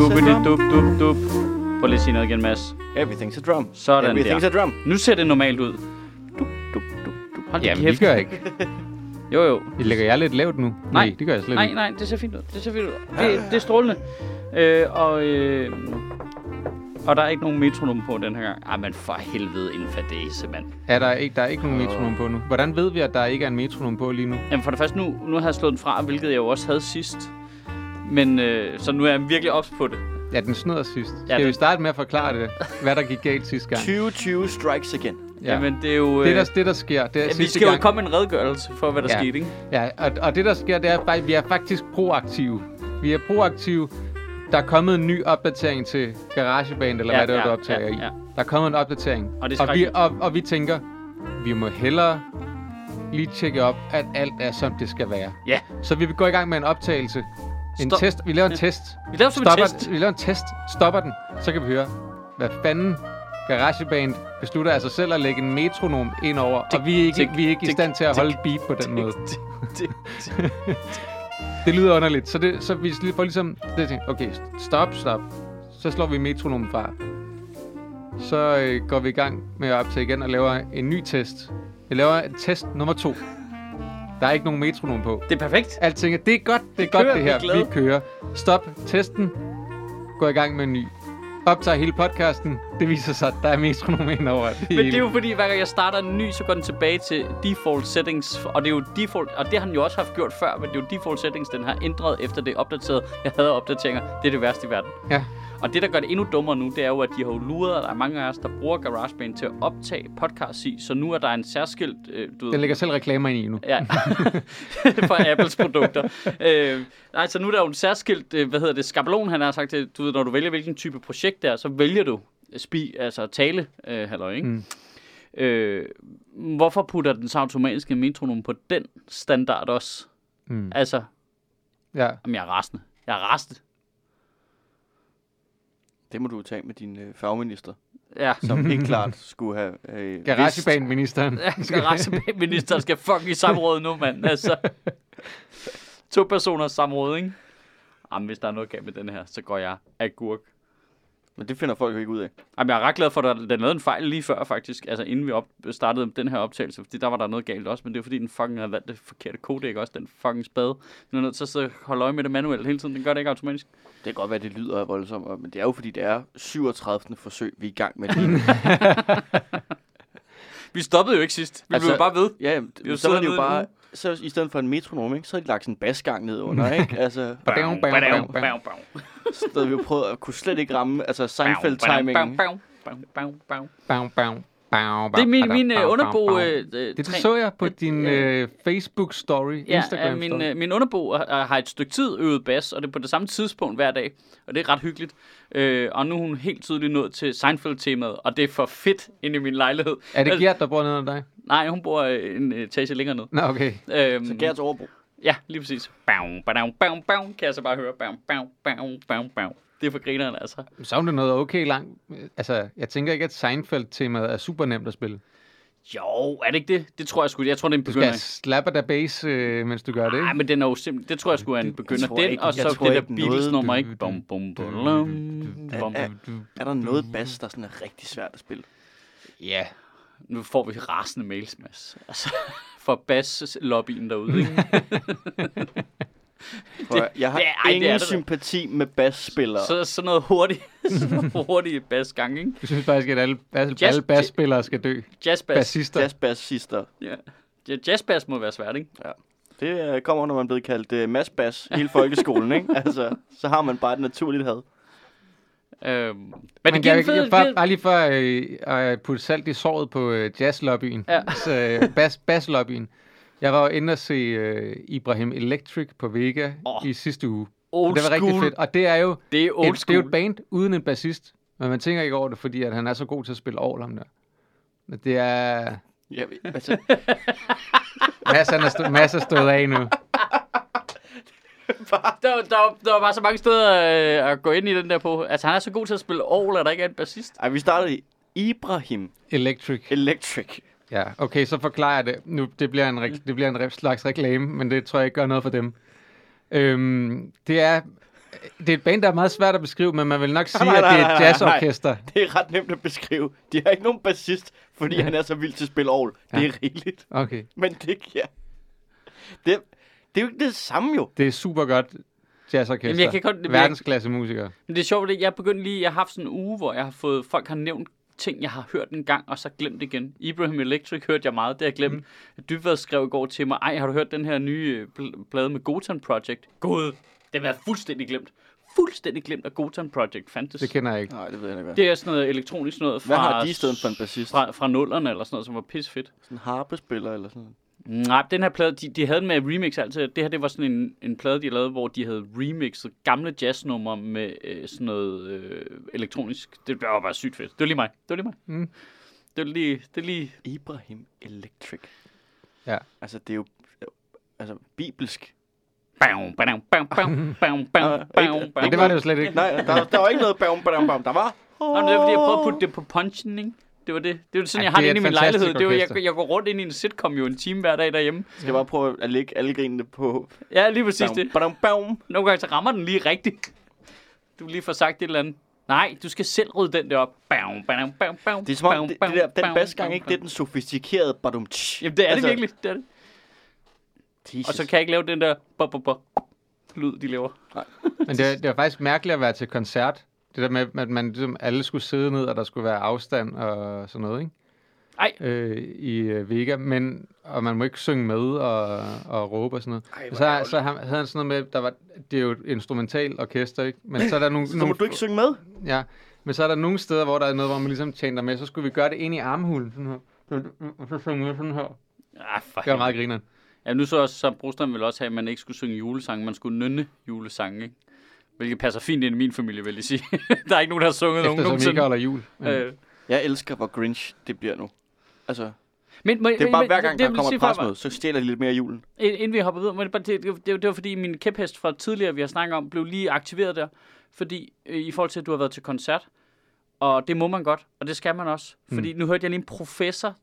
Skubidi dup dup dup. Prøv lige at sige noget igen, Mads. Everything's a drum. Sådan Everything's der. a drum. Nu ser det normalt ud. Dup, dup, dup, dup. Hold Jamen, kæft. det gør jeg ikke. Jo, jo. Det lægger jeg lidt lavt nu. Nej. det gør jeg slet Nej, ikke. nej, det ser fint ud. Det ser fint ud. Det, det er strålende. Øh, og, øh, og der er ikke nogen metronom på den her gang. Ej, men for helvede en fadese, mand. Er der, ikke, der er ikke nogen metronom på nu. Hvordan ved vi, at der ikke er en metronom på lige nu? Jamen for det første, nu, nu har jeg slået den fra, hvilket jeg jo også havde sidst. Men øh, så nu er jeg virkelig ops på det. Ja, den snyder sidst. Ja, Skal den- vi starte med at forklare det, hvad der gik galt sidste gang? 2020 strikes again. Ja. Jamen det er jo... Øh, Det, der, det, der sker, det er ja, vi skal jo gang... komme med en redegørelse for, hvad der Ja. skete, ikke? Ja, og, og det, der sker, det er, at vi er faktisk proaktive. Vi er proaktive. Der er kommet en ny opdatering til GarageBand, eller Ja, hvad det er, ja, du optager ja, i. ja. Der er kommet en opdatering. Og det er og, vi, og, og vi tænker, vi må hellere lige tjekke op, at alt er, som det skal være. Ja. Så vi vil gå i gang med en optagelse. En Stop. test. Vi laver en test. Vi laver som en Stopper, test. Vi laver en test. Stopper den. Så kan vi høre, hvad fanden GarageBand beslutter sig selv at lægge en metronom ind over. Og vi er ikke, vi er ikke i stand til at holde beat på den måde. Det, lyder underligt. Så, det, så vi får ligesom... Det tænker, okay, stop, stop. Så slår vi metronomen fra. Så øh, går vi i gang med at optage igen og laver en ny test. Vi laver test nummer to. Der er ikke nogen metronom på. det er perfekt. Alting er, det er godt, det er Vi godt kører, det vi er her. glade. Vi kører. Stop testen. Gå i gang med en ny. Optager hele podcasten. Det viser sig, at der er metronom ind over det Men det er jo fordi, hver gang jeg starter en ny, så går den tilbage til default settings. Og det er jo default, og det har den jo også haft gjort før, men det er jo default settings, den har ændret efter det er opdateret. Jeg havde opdateringer. Det er det værste i verden. Ja. Og det, der gør det endnu dummere nu, det er jo, at de har jo luret, at der er mange af os, der bruger GarageBand til at optage podcast i. Så nu er der en særskilt... Øh, du ved, Den lægger selv reklamer ind i nu. Ja, for Apples produkter. øh, nej, så nu er der jo en særskilt, øh, hvad hedder det, skabelon, han har sagt, du ved, når du vælger, hvilken type projekt det er, så vælger du spi, altså tale, øh, halløj, ikke? Mm. Øh, hvorfor putter den så automatisk en metronom på den standard også? Mm. Altså, Ja. jamen, jeg er rasende. Jeg er rasende. Det må du tage med din øh, fagminister, Ja. som helt klart skulle have øh, GarageBand-ministeren. Ja, Garageministeren skal fucking i samråd nu, mand. Altså, to personer samråd, ikke? Jamen, hvis der er noget galt med den her, så går jeg agurk. Men det finder folk jo ikke ud af. Jamen, jeg er ret glad for, at der- den lavede en fejl lige før, faktisk. Altså, inden vi op, startede den her optagelse. Fordi der var der noget galt også. Men det er fordi, den fucking havde valgt det forkerte kodek også. Den fucking spade. Den er nødt til at holde øje med det manuelt hele tiden. Den gør det ikke automatisk. Det kan godt være, det lyder voldsomt, men det er jo fordi, det er 37. forsøg, vi er i gang med nu. Vi stoppede jo ikke sidst. Vi altså, blev bare ved. Ja, jamen, så siddet var det jo bare, så i stedet for en metronom, ikke, så havde de lagt sådan en basgang ned under, ikke? Altså, Bam, bam, bam, bam. så havde vi jo prøvet at kunne slet ikke ramme, altså Seinfeld-timingen. Bam, bam, bam, Det er min, min øh, underbo... Øh, øh, Det træ- så jeg på på- din øh, Facebook-story, Ja, Instagram-story. ja min, øh, min underbo har, har et stykke tid øvet bas, og det er på det samme tidspunkt hver dag. Og det er ret hyggeligt. Øh, og nu er hun helt tydeligt nået til Seinfeld-temaet, og det er for fedt inde i min lejlighed. Er det Altså, Gert, der bor nede under dig? Nej, hun bor øh, en etage længere ned. Nå, okay. Øhm, Så Gerts overbro. Ja, lige præcis. Bam, bam, bam, bam, kan jeg så bare høre. Bam, bam, bam, bam, bam. Det er for grineren, altså. Så er det noget okay langt. Altså, jeg tænker ikke, at Seinfeld-temaet er super nemt at spille. Jo, er det ikke det? Det tror jeg sgu. Jeg tror, det er en Du skal begynder. slapper der bass, øh, mens du gør det, Nej, ikke? men den er jo simpelthen... Det tror jeg sgu er en begynder. Den, ikke- og så det der Beatles-nummer, ikke? Bum, bum, bum, bum. Er, er der noget bas, der sådan er rigtig svært at spille? Ja. Nu får vi rasende mails, Mads. Altså, for bass-lobbyen derude, ikke? Prøv Jeg har det er- ej, det ingen er det da. sympati med basspillere. Så sådan noget hurtigt, sådan noget hurtigt bassgang, ikke? Du synes faktisk, at alle, alle, Jazz- alle bassspillere skal dø. Jazzbass. Bassister. Jazzbassister. Ja. Ja, jazzbass må være svært, ikke? Det øh, kommer, når man er blevet kaldt uh, massbas hele folkeskolen, ikke? Altså, så har man bare et naturligt had. Øhm, men Men det jeg, fed... jeg, det bare, lige for øh, at putte salt i såret på øh, jazzlobbyen. Ja. Så, øh, bas, basslobbyen. Jeg var jo inde og se øh, Ibrahim Electric på Vega oh, i sidste uge. Old det var rigtig school. fedt. Og det er jo Det er old et, det er jo et band uden en bassist. Men man tænker ikke over det, fordi at han er så god til at spille orgel om der. Men det er... Ja, altså, han er stå, Mads er stået af nu. der, der, der var bare så mange steder øh, at gå ind i den der på. Altså, han er så god til at spille orgel, at der ikke er en bassist. ej, vi startede i Ibrahim Electric. Electric. Ja, okay, så forklarer jeg det. Nu, det bliver en, re- det bliver en re- slags reklame, men det tror jeg ikke gør noget for dem. Øhm, det er Det er et band, der er meget svært at beskrive, men man vil nok sige, Nej, at nej, det er nej, et nej, jazzorkester. Det er ret nemt at beskrive. De har ikke nogen bassist, fordi han er så vild til at spille ovl. Det er rigeligt. Okay. Men det, ja. det, det er jo ikke det samme jo. Det er super godt jazzorkester. Jamen, jeg kan godt- Verdensklasse musikere. Men det er sjovt, at jeg begyndte lige, jeg har haft sådan en uge, hvor jeg har fået, folk har nævnt ting, jeg har hørt en gang, og så glemt igen. Ibrahim Electric hørte jeg meget, det har jeg glemt. Mm. Dybvad skrev i går til mig, ej, har du hørt den her nye øh, plade med Gotan Project? God, det var fuldstændig glemt. Fuldstændig glemt, at Gotan Project fandtes. Det kender jeg ikke. Nej, det ved jeg ikke. Det er sådan noget elektronisk noget fra... hvad har de i stedet for en bassist? Fra, fra nullerne eller sådan noget, som var pisfedt. Sådan en harpespiller eller sådan noget. Nej, den her plade, de, de havde den med remix altid. Det her, det var sådan en, en plade, de lavede, hvor de havde remixet gamle jazznumre med øh, sådan noget øh, elektronisk. Det var bare sygt fedt. Det var lige mig. Det var lige mig. Mm. Det var lige, det er lige... Ibrahim Electric. Ja. Altså, det er jo altså, bibelsk. Bam, bam, bam, bam, bam, bam, det var det jo slet ikke. Nej, der, der var ikke noget bam, bam, bam. Der var... Nå, men det var fordi, jeg prøvede at putte det på punchen, ikke? Det var det. Det var sådan, Ja, jeg har det det inde i min lejlighed. Det var, jeg, jeg går rundt ind i en sitcom jo en time hver dag derhjemme. Jeg skal bare prøve at lægge alle grinene på... Ja, lige præcis det. Bam, bam. Nogle gange så rammer den lige rigtigt. Du lige får sagt et eller andet. Nej, du skal selv rydde den der op. Bam, bam, bam, bam, Det er som om, bam, det, det der, den basgang, ikke? Det er den sofistikerede badum. Jamen, det er det Altså, virkelig. Det er det. Jesus. Og så kan jeg ikke lave den der bop, bop, bop, lyd, de laver. Men det, det var faktisk mærkeligt at være til koncert. Det der med, at man ligesom alle skulle sidde ned, og der skulle være afstand og sådan noget, ikke? Ej. Øh, I øh, Vega, men, og man må ikke synge med og, og råbe og sådan noget. Ej, så, ærgerligt. så han- havde han sådan noget med, der var, det er jo et instrumental orkester, ikke? Men så er der nogle, Så må nogle, du ikke synge med? ja, men så er der nogle steder, hvor der er noget, hvor man ligesom tjener med, så skulle vi gøre det ind i armhulen, sådan her. Og så synge med sådan her. Ah, for Det var meget grineren. Ja, nu så også, så Brostrøm ville også have, at man ikke skulle synge julesange, man skulle nynne julesange, ikke? Hvilket passer fint ind i min familie, vil jeg sige. der er ikke nogen, der har sunget nogen Eftersom vi ikke nogensinde. holder jul. Men, Øh, Jeg elsker, hvor Grinch det bliver nu. Altså, men, men, det er bare men, hver gang, det, der kommer et presmøde, så stjæler de lidt mere julen. Ind- Inden vi hopper videre, men det, bare- det, det, det, var fordi min kæphest fra tidligere, vi har snakket om, blev lige aktiveret der. Fordi øh, i forhold til, at du har været til koncert, og det må man godt, og det skal man også. Fordi nu hørte jeg lige en professor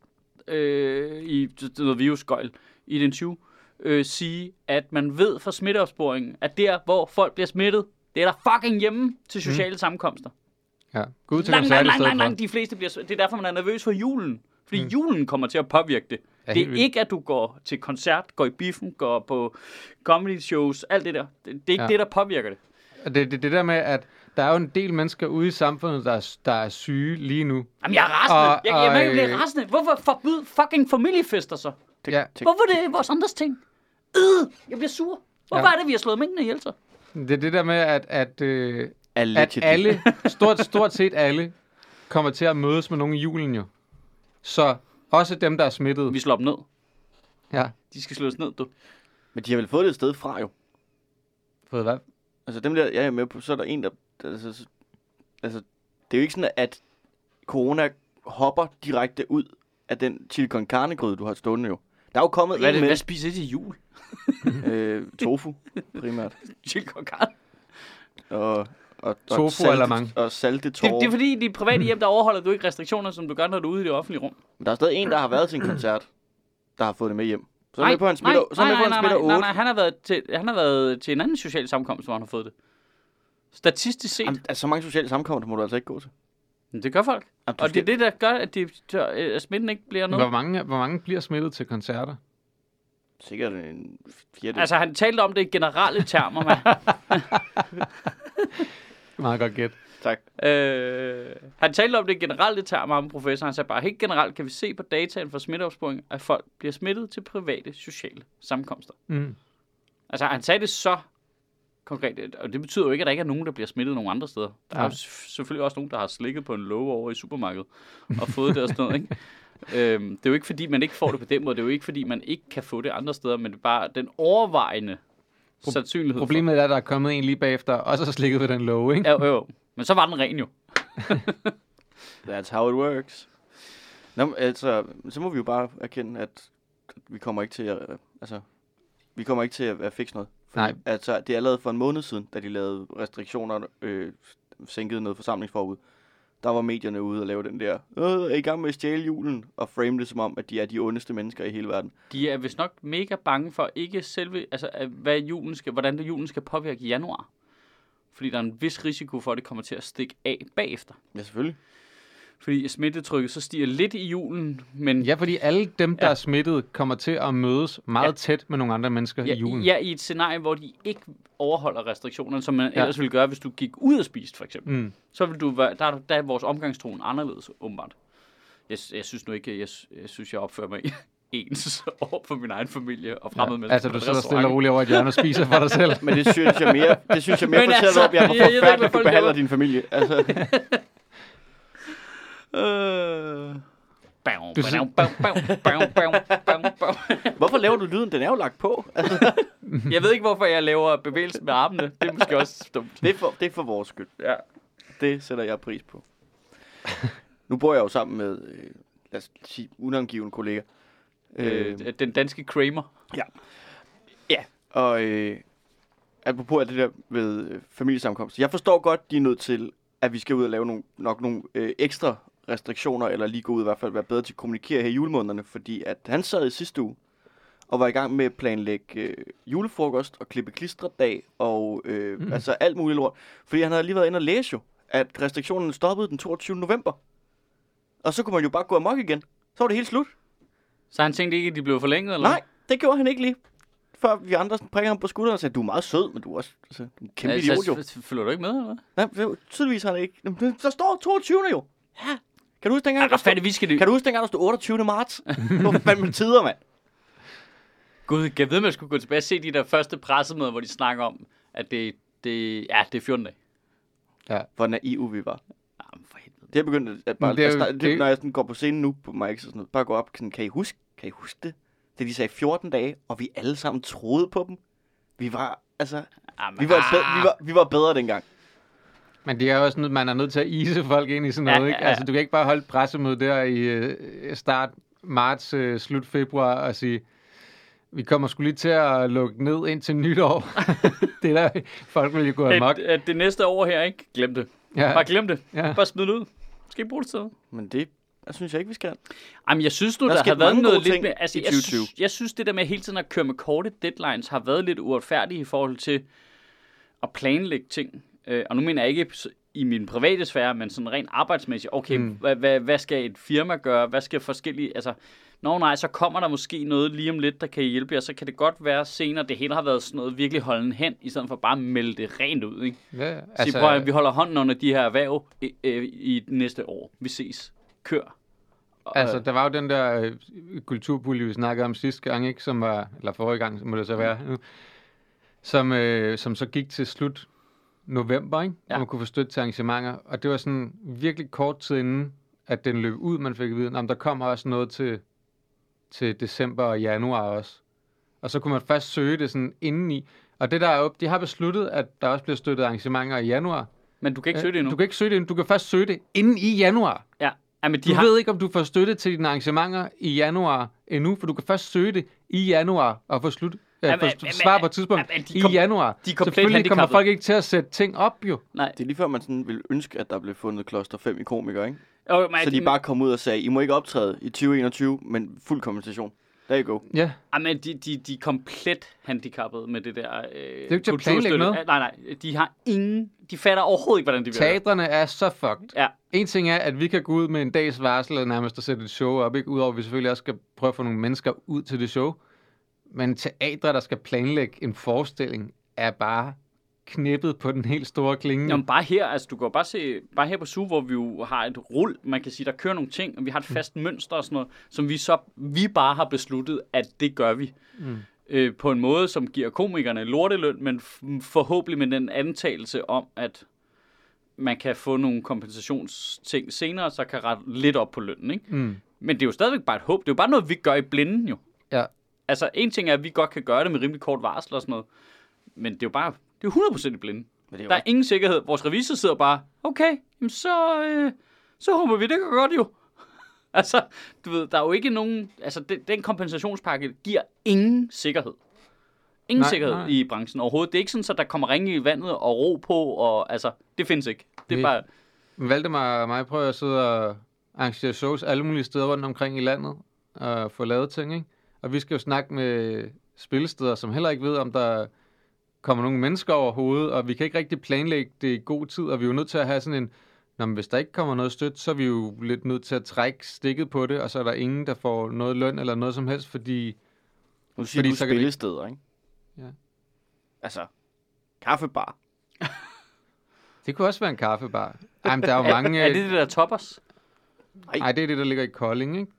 øh, i det- noget virusgøjl i et interview, øh, sige, at man ved fra smitteopsporingen, at der, hvor folk bliver smittet, det er der fucking hjemme til sociale mm. sammenkomster. ja. Gå ud til langt, stedet langt, for. langt de fleste bliver. Det er derfor, man er nervøs for julen. Fordi mm. julen kommer til at påvirke det. Ja, det er vildt. ikke, at du går til koncert, går i biffen, går på comedy shows, alt det der. Det, det er ikke Ja. det, der påvirker det. Og det, det, det der med, at der er jo en del mennesker ude i samfundet, der er, der er syge lige nu. Jamen, jeg er rasende. Og- Og, jeg, jeg, jeg, jeg øh, bliver rasende. Hvorfor forbyd fucking familiefester så? Ja. det, Hvorfor er det vores andres ting? Øh, jeg bliver sur. Hvorfor ja. er det, vi har slået mængden ihjel så? Det er det der med, at, at, øh, at alle, stort, stort set alle, kommer til at mødes med nogen i julen jo. Så også dem, der er smittet. Vi slår dem ned. Ja, De skal slås ned, du. Men de har vel fået det et sted fra jo. fået hvad? Altså dem der, jeg er med på, så er der en, der... Altså, så- altså det er jo ikke sådan, at corona hopper direkte ud af den chili con carne gryde, du har stående jo. Der er jo kommet Hvad, en det, med hvad spiser I til jul? øh, tofu, primært. Chili con carne. Og, og, og Tofu salte, eller mange? Og salte Det, tårer. det er fordi, i de private hjem, der overholder du ikke restriktioner, som du gør, når du er ude i det offentlige rum. Men der er stadig en, der har været til en koncert, der har fået det med hjem. Så er med på, han smitter, så er nej, på, nej, han nej, smitter nej, 8. nej, han har været til, han har været til en anden social sammenkomst, hvor han har fået det. Statistisk set. Jamen, altså, så mange sociale sammenkomster må du altså ikke gå til. Men det gør folk. Jamen, Og det er skal- det, der gør, at, de, tør- øh, at smitten ikke bliver noget. Hvor mange, hvor mange bliver smittet til koncerter? Sikkert en fjerde. Altså, han talte om det i generelle termer, mand. Meget godt gæt. tak. øh, han talte om det i generelle termer, om professor. Han sagde bare, helt generelt kan vi se på dataen for smitteopsporing, at folk bliver smittet til private sociale sammenkomster. Mm. Altså, han sagde det så konkret, og det betyder jo ikke, at der ikke er nogen, der bliver smittet nogen andre steder. Der er Nej. s- selvfølgelig også nogen, der har slikket på en låge over i supermarkedet og fået det og sådan noget, ikke? Øhm, det er jo ikke, fordi man ikke får det på den måde. Det er jo ikke, fordi man ikke kan få det andre steder, men det er bare den overvejende sandsynlighed Problemet er, at der er kommet en lige bagefter, og så slikket ved den love, ikke? for. Ja, jo, jo. Men så var den ren jo. That's how it works. Nå, altså, så må vi jo bare erkende, at vi kommer ikke til at, øh, altså, vi kommer ikke til at, at fikse noget. Nej. Altså, det er allerede for en måned siden, da de lavede restriktioner, øh, sænkede noget forsamlingsforbud. Der var medierne ude og lave den der, øh, er I gang med at stjæle julen? Og frame det som om, at de er de ondeste mennesker i hele verden. De er vist nok mega bange for ikke selve, altså hvad julen skal, hvordan det julen skal påvirke januar. Fordi der er en vis risiko for, at det kommer til at stikke af bagefter. Ja, selvfølgelig. Fordi smittetrykket så stiger lidt i julen, men Ja, fordi alle dem, der Ja. er smittet, kommer til at mødes meget Ja. tæt med nogle andre mennesker ja, i julen. ja, i et scenarie, hvor de ikke overholder restriktionerne, som man Ja. ellers ville gøre, hvis du gik ud og spiste, for eksempel. Mm. Så vil du være, der, er, der er vores omgangstone anderledes, åbenbart. Jeg, jeg synes nu ikke, jeg, jeg synes, jeg opfører mig ens over for min egen familie og fremmede Ja. mennesker. Altså, du sidder stille og roligt over et hjørne og spiser for dig selv. Men det synes jeg mere, det synes jeg mere fortæller altså, om, jeg, jeg- jeg folk behandler laver. din familie. Altså, Øh. Bam, Du bam, bam, bam, bam, bam, bam, bam. hvorfor laver du lyden? Den er jo lagt på. Altså, Jeg ved ikke, hvorfor jeg laver bevægelsen med armene. Det er måske også dumt. det, er for, det er for vores skyld. Ja. Det sætter jeg pris på. Nu bor jeg jo sammen med, øh, lad os sige, unangiven kollega. Øh, Øh, den danske Kramer. og øh, apropos af det der med øh, familiesamkomst. Jeg forstår godt, de er nødt til, at vi skal ud og lave nogle, nok nogle øh, ekstra restriktioner, eller lige gå ud i hvert fald være bedre til at kommunikere her i julemånederne, fordi at han sad i sidste uge og var i gang med at planlægge øh, julefrokost og klippe klistredag og øh, mm. altså alt muligt lort. Fordi han havde lige været inde og læse jo, at restriktionerne stoppede den 22. november. Og så kunne man jo bare gå amok igen. Så var det helt slut. Så han tænkte ikke, at de blev forlænget, eller Nej, det gjorde han ikke lige. Før vi andre prikker ham på skulderen og sagde, du er meget sød, men du er også altså, en kæmpe Altså, idiot jo. Følger du ikke med, eller hvad? Nej, tydeligvis har han ikke. Der står 22. jo. Ja. Kan du huske dengang, Ej, der stod, vi skal kan du huske dengang, der stod 28. marts? det var fandme tider, mand. Gud, kan jeg vide, at man skulle gå tilbage og se de der første pressemøder, hvor de snakker om, at det, det, ja, det er 14 dage. Hvor naiv vi var. Jamen, for helvede. Det er begyndt at- at bare, Men det er er det, det- når jeg sådan går på scenen nu på Mike's og sådan noget, bare gå op sådan, kan I huske, kan I huske det? Det de sagde 14 dage, og vi alle sammen troede på dem. Vi var, altså, Jamen, vi var, bedre, ah. vi var, vi var bedre dengang. Men det er jo også noget, man er nødt til at ise folk ind i sådan Ja, noget, ikke? ja, ja. Altså, du kan ikke bare holde pressemøde der i øh, start marts, øh, slut februar og sige, vi kommer skulle lige til at lukke ned ind til nytår. det er der, folk vil jo gå amok. At, at det næste år her, ikke? Glem det. Ja, Bare glem det. ja. Bare smid det ud. Skal ikke bruge det til. Men det jeg synes jeg ikke, vi skal. Jamen, jeg synes nu, Der der, er har været noget lidt med... Altså, i jeg, 2020. synes, jeg synes, det der med hele tiden at køre med korte deadlines har været lidt uretfærdigt i forhold til at planlægge ting. Øh, og nu mener jeg ikke i min private sfære, men sådan rent arbejdsmæssigt. Okay, Mm. hvad, hvad, hvad skal et firma gøre? Hvad skal forskellige... Altså, Nå nej, så kommer der måske noget lige om lidt, der kan hjælpe jer. Så kan det godt være senere, det hele har været sådan noget virkelig holden hen, i stedet for bare at melde det rent ud. Ikke? ja Altså, altså, prøv, at, vi holder hånden under de her erhverv i, øh, i næste år. Vi ses. Kør. Altså, der var jo den der øh, kulturpulje, vi snakkede om sidste gang, ikke? Som var, eller forrige gang, må det så være nu, som, øh, som så gik til slut november, ikke? Ja. Ja. man kunne få støtte til arrangementer. Og det var sådan virkelig kort tid inden, at den løb ud, man fik at vide, om der kommer også noget til, til december og januar også. Og så kunne man først søge det sådan indeni. Og det der er op, de har besluttet, at der også bliver støttet arrangementer i januar. men du kan ikke søge det endnu. Du kan ikke søge det endnu. Du kan først søge det inden i januar. Ja. ja men de Du har... ved ikke, om du får støtte til dine arrangementer i januar endnu, for du kan først søge det i januar og få slut. Ja, Jamen, få men- svar på et tidspunkt jamen, de i kom- januar. de er komplet Selvfølgelig kommer folk ikke til at sætte ting op, jo. Nej. Det er lige før, man sådan ville ønske, at der blev fundet kloster 5 i komikere, ikke? Oh, men, Så de bare kom ud og sagde, I må ikke optræde i 2021, men fuld kompensation. There you go. Ja, Ah, men de, de, de er komplet handicappede med det der øh, Det er jo ikke til at planlægge noget. Nej, nej. De har ingen... De fatter overhovedet ikke, hvordan de vil. teatrene er så fucked. Ja. En ting er, at vi kan gå ud med en dags varsel og nærmest at sætte et show op, ikke? Udover at vi selvfølgelig også skal prøve at få nogle mennesker ud til det show. Men teatre, der skal planlægge en forestilling, er bare knippet på den helt store klinge. Jamen, bare her, altså du kan jo bare se, bare her på SU, hvor vi jo har et rul, man kan sige, der kører nogle ting, og vi har et fast mm. mønster og sådan noget, som vi så, vi bare har besluttet, at det gør vi. Mm. Øh, på en måde, som giver komikerne lorteløn, men forhåbentlig med den antagelse om, at man kan få nogle kompensationsting senere, så kan rette lidt op på lønnen, ikke? Mm. Men det er jo stadigvæk bare et håb. Det er jo bare noget, vi gør i blinden, jo. Ja. Altså, en ting er, at vi godt kan gøre det med rimelig kort varsel og sådan noget, men det er jo bare, det er jo 100% i blinden. Men det er Der er ingen sikkerhed. Vores revisor sidder bare, okay, så, øh, så håber vi, det går godt jo. altså, du ved, der er jo ikke nogen, altså den, den kompensationspakke giver ingen sikkerhed. Ingen Nej, sikkerhed nej. i branchen overhovedet. Det er ikke sådan, at der kommer ringe i vandet og ro på, og altså, det findes ikke. Det er Nej. bare, Valdemar og mig prøver at sidde og arrangere shows alle mulige steder rundt omkring i landet og få lavet ting, ikke? Og vi skal jo snakke med spillesteder, som heller ikke ved, om der kommer nogen mennesker over hovedet, og vi kan ikke rigtig planlægge det i god tid, og vi er jo nødt til at have sådan en, Nå, men hvis der ikke kommer noget støtte, så er vi jo lidt nødt til at trække stikket på det, og så er der ingen, der får noget løn eller noget som helst, fordi Nu siger Fordi du så spillesteder, ikke? Ja. Altså, kaffebar. det kunne også være en kaffebar. Ej, men der er jo mange... Er det det der toppers? Nej, det er det, der ligger i Kolding, ikke?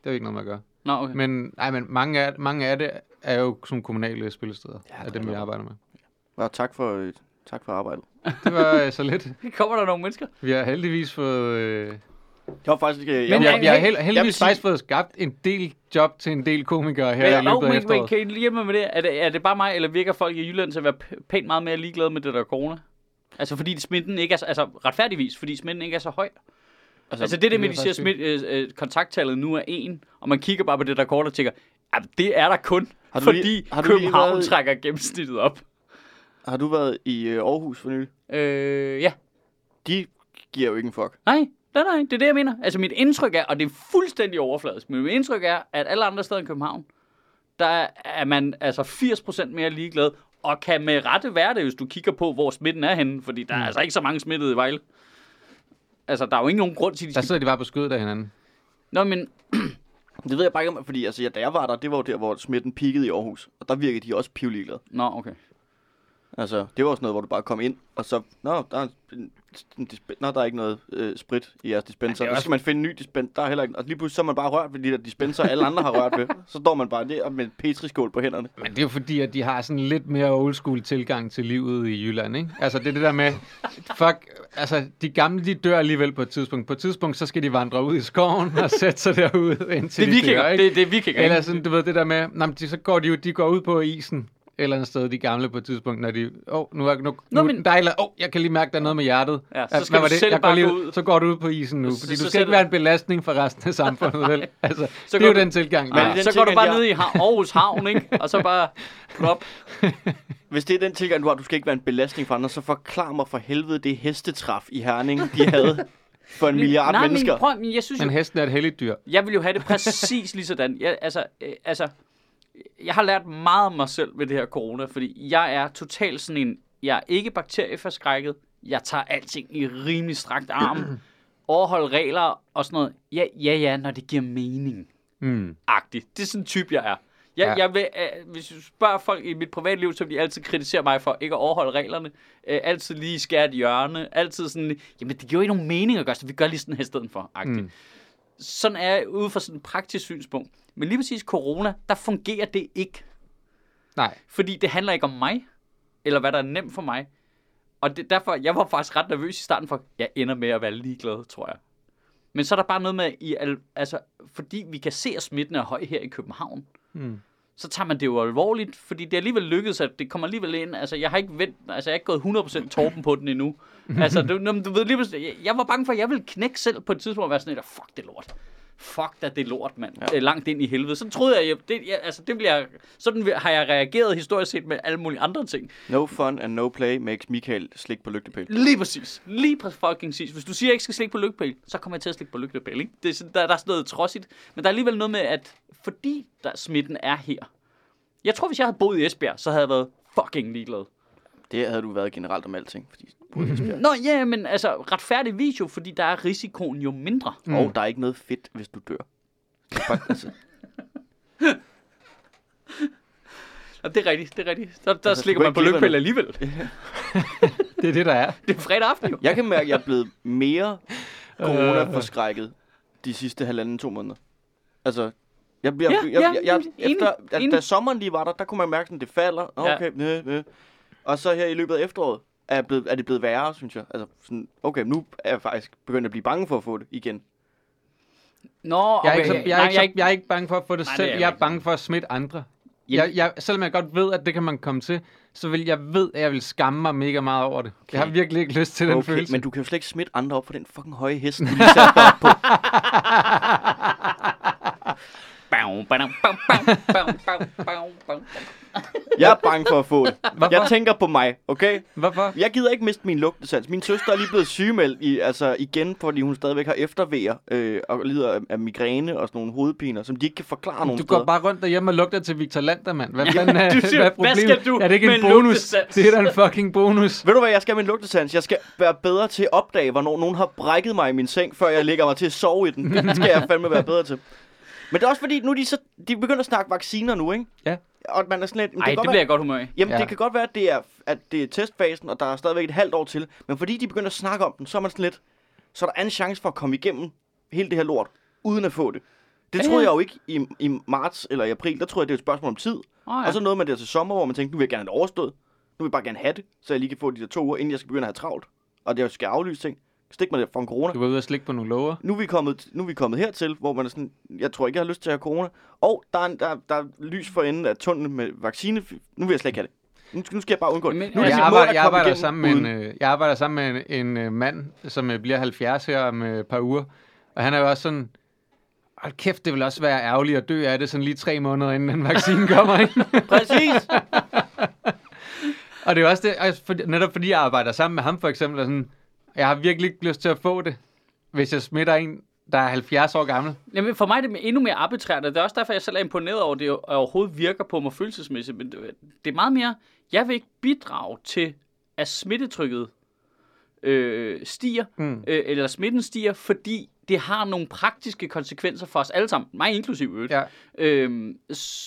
Det er jo ikke noget med at gøre. Nå, okay. Men, nej, men mange af, mange af det er jo som kommunale spillesteder, Ja, af dem, vi der. arbejder med. Ja, tak for, øh, tak for arbejdet. Det var øh, så lidt. Kommer der nogle mennesker? Vi har heldigvis fået... Øh, Jeg var faktisk... Øh, Men jeg, har hey, held, jeg vil heldigvis sige- faktisk fået skabt en del job til en del komikere her i Ja, løbet oh, af men, men, efteråret. kan I lige hjælpe mig med det? Er, det? er det bare mig, eller virker folk i Jylland til at være pænt meget mere ligeglade med det der corona? Altså fordi smitten ikke er så, altså retfærdigvis, fordi smitten ikke er så høj. Altså, altså det der det med, de siger, smidt, øh, øh, kontakttallet nu er en, og man kigger bare på det der kort og tænker, ja, det er der kun, Har du fordi lige- har du København været- trækker gennemsnittet op. har du været i øh, Aarhus for nylig? Øh, ja. De giver jo ikke en fuck. Nej, nej, nej, det er det, jeg mener. Altså mit indtryk er, og det er fuldstændig overfladisk, men mit indtryk er, at alle andre steder end København, der er man altså 80% mere ligeglad, og kan med rette være det, hvis du kigger på, hvor smitten er henne, fordi der er altså ikke så mange smittede i Vejle. Altså, der er jo ikke nogen grund til, at de Der skal... sidder de bare på skødet af hinanden. Nå, men Det ved jeg bare ikke om, fordi altså, ja, da jeg var der, det var jo der, hvor smitten peakede i Aarhus. Og der virkede de også pivligeglade. Nå, okay. Altså, det var også noget, hvor du bare kom ind, og så, nå, der er, en, en dispen, nå, der er ikke noget øh, sprit i jeres dispenser. Ja, så skal man finde en ny dispenser, der er heller ikke, og lige pludselig så er man bare rørt ved de der dispenser, alle andre har rørt ved. Så står man bare der med et petriskål på hænderne. Men det er jo fordi, at de har sådan lidt mere old school tilgang til livet i Jylland, ikke? Altså, det er det der med, fuck, altså, de gamle, de dør alligevel på et tidspunkt. På et tidspunkt, så skal de vandre ud i skoven og sætte sig derude, indtil Det er de vikinger. dør, ikke? Det, det er vikinger. Eller ikke? sådan, du ved, det der med, nej, de, så går de jo, de går ud på isen, et eller andet sted, de gamle på et tidspunkt, når de, åh, oh, nu er, nu, Nå, nu, men- der er, eller- åh, oh, jeg kan lige mærke, der er noget med hjertet. Ja, så skal hvad du det? selv Jeg går bare lige ud. Så går du ud på isen nu, Så- fordi så du skal ikke være en belastning for resten af samfundet, vel? Altså, Så det er jo går du- den tilgang. Men er. det så den går du bare jeg- ned i Aarhus Havn, ikke? Og så bare plop. Hvis det er den tilgang, du har, du skal ikke være en belastning for andre, så forklar mig for helvede det hestetræf i Herning, de havde for en milliard Nej, mennesker. men prøv, men jeg synes Men hesten er et heldigt dyr. Jeg vil jo have det præcis lige sådan. Jeg, altså, øh, altså, jeg har lært meget om mig selv ved det her corona, fordi jeg er totalt sådan en, jeg er ikke bakterieforskrækket, jeg tager alting i rimelig strakt arm, overholder regler og sådan noget. Ja, ja, ja, når det giver mening. Mm. Agtigt. Det er sådan en type, jeg er. Jeg, Ja. jeg vil, øh, hvis du spørger folk i mit privatliv, så vil de altid kritisere mig for ikke at overholde reglerne. Øh, altid lige skære et hjørne. Altid sådan, jamen det giver jo ikke nogen mening at gøre, så vi gør lige sådan her i stedet for. Agtigt. Mm. Sådan er jeg ude fra sådan et praktisk synspunkt. Men lige præcis corona, der fungerer det ikke. Nej. Fordi det handler ikke om mig, eller hvad der er nemt for mig. Og det, derfor, jeg var faktisk ret nervøs i starten for, jeg ender med at være ligeglad, tror jeg. Men så er der bare noget med, i, al- altså, fordi vi kan se, at smitten er høj her i København, Mm. så tager man det jo alvorligt, fordi det er alligevel lykkedes, at det kommer alligevel ind. Altså, jeg har ikke, vendt, altså, jeg har ikke gået 100% torben på den endnu. altså, du, du ved lige jeg, jeg var bange for, at jeg ville knække selv på et tidspunkt og være sådan lidt, fuck det lort. Fuck da, det lort, mand. Ja. Langt ind i helvede. Så troede jeg, det, jeg altså, det bliver, sådan har jeg reageret historisk set med alle mulige andre ting. No fun and no play makes Michael slik på lygtepæl. Lige præcis. Lige præcis fucking præcis. Hvis du siger, at jeg ikke skal slikke på lygtepæl, så kommer jeg til at slikke på lygtepæl. Ikke? Det er sådan, der, der er sådan noget trodsigt. Men der er alligevel noget med, at fordi der smitten er her. Jeg tror, hvis jeg havde boet i Esbjerg, så havde jeg været fucking ligeglad. Det havde du været generelt om alting. Fordi, Esbjerg. Nå ja, men altså retfærdig video, fordi der er risikoen jo mindre. mm. Og der er ikke noget fedt, hvis du dør. Og det er rigtigt, det er rigtigt. Der, der Altså, slikker man på glemme alligevel. Det er det, der er. Det er fredag aften jo. jeg kan mærke, at jeg er blevet mere corona-forskrækket de sidste halvanden, to måneder. Altså, jeg bliver, Ja, jeg, jeg, ja, jeg, jeg, enig, efter, da, da sommeren lige var der, der kunne man mærke, at det falder. Nå, Ja. Okay, næ, næ. Og så her i løbet af efteråret er, blevet, er det blevet værre, synes jeg. Altså, sådan, okay, nu er jeg faktisk begyndt at blive bange for at få det igen. Nå, Jeg er, okay. ikke, så, jeg, er Nej, ikke, så, jeg er ikke bange for at få det Nej, det selv. er jeg er bange for at smitte andre. Jamen- Jeg, jeg, selvom jeg godt ved, at det kan man komme til, så vil jeg ved, at jeg vil skamme mig mega meget over det. Okay. Jeg har virkelig ikke lyst til den Okay, følelse. men du kan jo slet ikke smitte andre op på den fucking høje hest, du lige satte op på. Bam, bam, bam, bam, bam, bam, bam, bam. Jeg er bange for at få det. Hvorfor? Jeg tænker på mig, okay? Hvorfor? Jeg gider ikke miste min lugtesans. Min søster er lige blevet sygemeldt i, altså igen, fordi hun stadigvæk har eftervejer øh, og lider af, af migræne og sådan nogle hovedpiner, som de ikke kan forklare nogen Du steder. går bare rundt derhjemme og lugter til Victor Lander, mand. Hvad fanden er, du siger, hvad er hvad problemet? skal du er det ikke en bonus? lugtesans? Det er da en fucking bonus. Ved du hvad, jeg skal med en lugtesans? Jeg skal være bedre til at opdage, hvornår nogen har brækket mig i min seng, før jeg lægger mig til at sove i den. Det skal jeg fandme være bedre til. Men det er også fordi, nu er de, så, de begynder at snakke vacciner nu, ikke? Ja. Og man er sådan lidt... Kan det godt bliver være, jeg godt humør i. Jamen, Ja. det kan godt være, at det, er, at det er testfasen, og der er stadigvæk et halvt år til. Men fordi de begynder at snakke om den, så er man sådan lidt... Så er der en chance for at komme igennem hele det her lort, uden at få det. Det Ja, troede ja. jeg jo ikke i, i marts eller i april. Der troede jeg, det var et spørgsmål om tid. Oh, Og så nåede man der til sommer, hvor man tænkte, nu vil jeg gerne have det overstået. Nu vil jeg bare gerne have det, så jeg lige kan få de der to uger, inden jeg skal begynde at have travlt. Og det skal aflyse ting. Stik mig der fra en corona. Du var ude og slikke på nogle lover. Nu er, vi kommet, nu er vi kommet hertil, hvor man er sådan, jeg tror ikke, jeg har lyst til at have corona. Og der er, en, der, der er lys for enden af tunnelen med vaccine. Nu vil jeg slet ikke have det. Nu, nu skal jeg bare undgå det. Men, Nu er det jeg, arbejder, at jeg, arbejder sammen med en, øh, jeg arbejder sammen med en, en øh, mand, som øh, bliver 70 her om et par uger. Og han er jo også sådan, hold kæft, det vil også være ærgerligt at dø af det sådan lige tre måneder, inden den vaccine kommer ind. Præcis. og det er jo også det, for, netop fordi jeg arbejder sammen med ham for eksempel, er sådan, jeg har virkelig ikke lyst til at få det, hvis jeg smitter en, der er 70 år gammel. Jamen, for mig er det endnu mere arbitrært, og det er også derfor, jeg selv er imponeret over, at det overhovedet virker på mig følelsesmæssigt. Men det er meget mere, jeg vil ikke bidrage til, at smittetrykket øh, stiger, Mm. øh, eller smitten stiger, fordi det har nogle praktiske konsekvenser for os alle sammen, mig inklusiv øvrigt, Ja. øhm,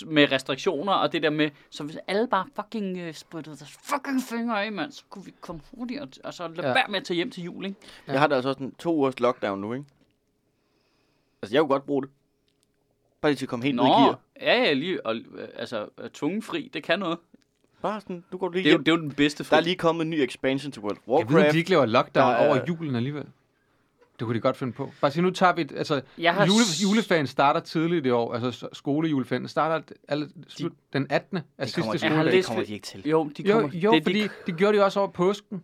med restriktioner og det der med, så hvis alle bare fucking øh, sprittede deres fucking fingre af, mand, så kunne vi komme hurtigere, og så lad Ja. ja. være med at tage hjem til jul, ikke? Jeg har da altså også en to ugers lockdown nu, ikke? Altså, jeg kunne godt bruge det. Bare lige til at komme helt ned i Nå, gear. ja, ja, lige, og, øh, altså, øh, tvungen fri, det kan noget. Bare sådan, nu går du lige Det er, jo, hjem. det er jo den bedste fri. Der er lige kommet en ny expansion til World of Jeg ved, Warcraft. de ikke laver lockdown Der er- over julen alligevel. Det kunne de godt finde på. Bare sige, nu tager vi... et- Altså, Jeg har jule, juleferien starter tidligt i år. Altså, skolejuleferien starter alle, slut, den 18. af Det sidste kommer, Jeg har skoledag. læst- kommer de ikke til. Jo, de Jo, kommer, jo det, fordi de, det gjorde de også over påsken.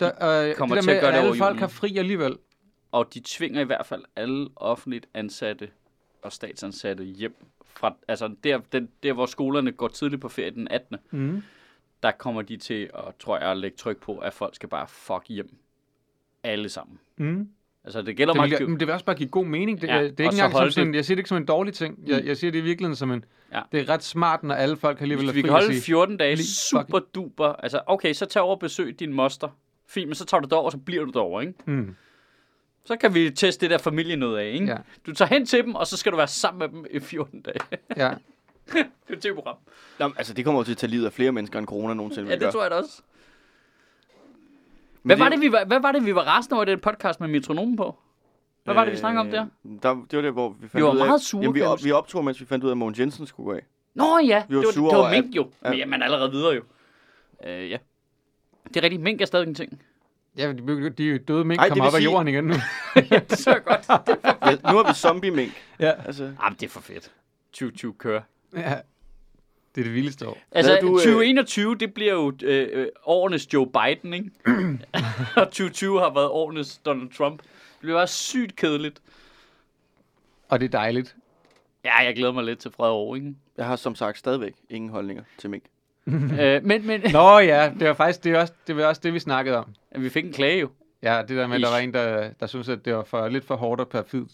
Der, øh, kommer det til der at med, gøre det alle over folk julen. har fri alligevel. og de tvinger i hvert fald alle offentligt ansatte og statsansatte hjem. Fra, altså der, den, der, hvor skolerne går tidligt på ferie den 18. Mm. Der kommer de til, at, tror jeg, at lægge tryk på, at folk skal bare fuck hjem. Alle sammen. Mm. Altså det gælder Det, meget... vil, men det vil også bare give god mening. Det, Ja, det er og ikke engang som sådan, det- jeg siger det ikke som en dårlig ting. Jeg, jeg siger det i virkeligheden som en... Ja. Det er ret smart, når alle folk alligevel er vi fri kan at holde sige, 14 dage lige super duper, altså okay, så tag over og besøg din moster. Fint, men så tager du derover, så bliver du derover, ikke? Mm. Så kan vi teste det der familienød af, ikke? Ja. Du tager hen til dem, og så skal du være sammen med dem i 14 dage. Ja. det er et TV-program. Nå, altså, det kommer til at tage livet af flere mennesker, end corona nogensinde Ja, vil det tror jeg da også. Men Hvad var, det, vi var, hvad var det, vi var rasende over i den podcast med metronomen på? Hvad var det, vi snakkede om der? Øh, der? Det var det, hvor vi fandt Vi var ud af... meget sure, Jamen, vi, op, vi optog, mens vi fandt ud af, at Mogens Jensen skulle gå af. Nå ja, Vi var det var, sure det var at- mink jo. ja. Men jamen allerede videre jo. Øh, ja. Det er rigtigt. Mink er stadig en ting. Ja, de, de døde mink Ej, det kommer op af sige- jorden igen nu. ja, det så godt. Ja, nu har vi zombie-mink. ja. Altså, Jamen, det er for fedt. 2020 kører. ja. Det er det vildeste år. Altså, du, øh, 2021, det bliver jo øh, øh, årenes Joe Biden, ikke? og 2020 har været årenes Donald Trump. Det bliver bare sygt kedeligt. Og det er dejligt. Ja, jeg glæder mig lidt til fred over, ikke? jeg har som sagt stadigvæk ingen holdninger til mink. øh, men, men Nå ja, det var faktisk det, er også, det, var også det, vi snakkede om. vi fik en klage jo. Ja, det der med, at der var en, der, der synes at det var for, lidt for hårdt og perfid.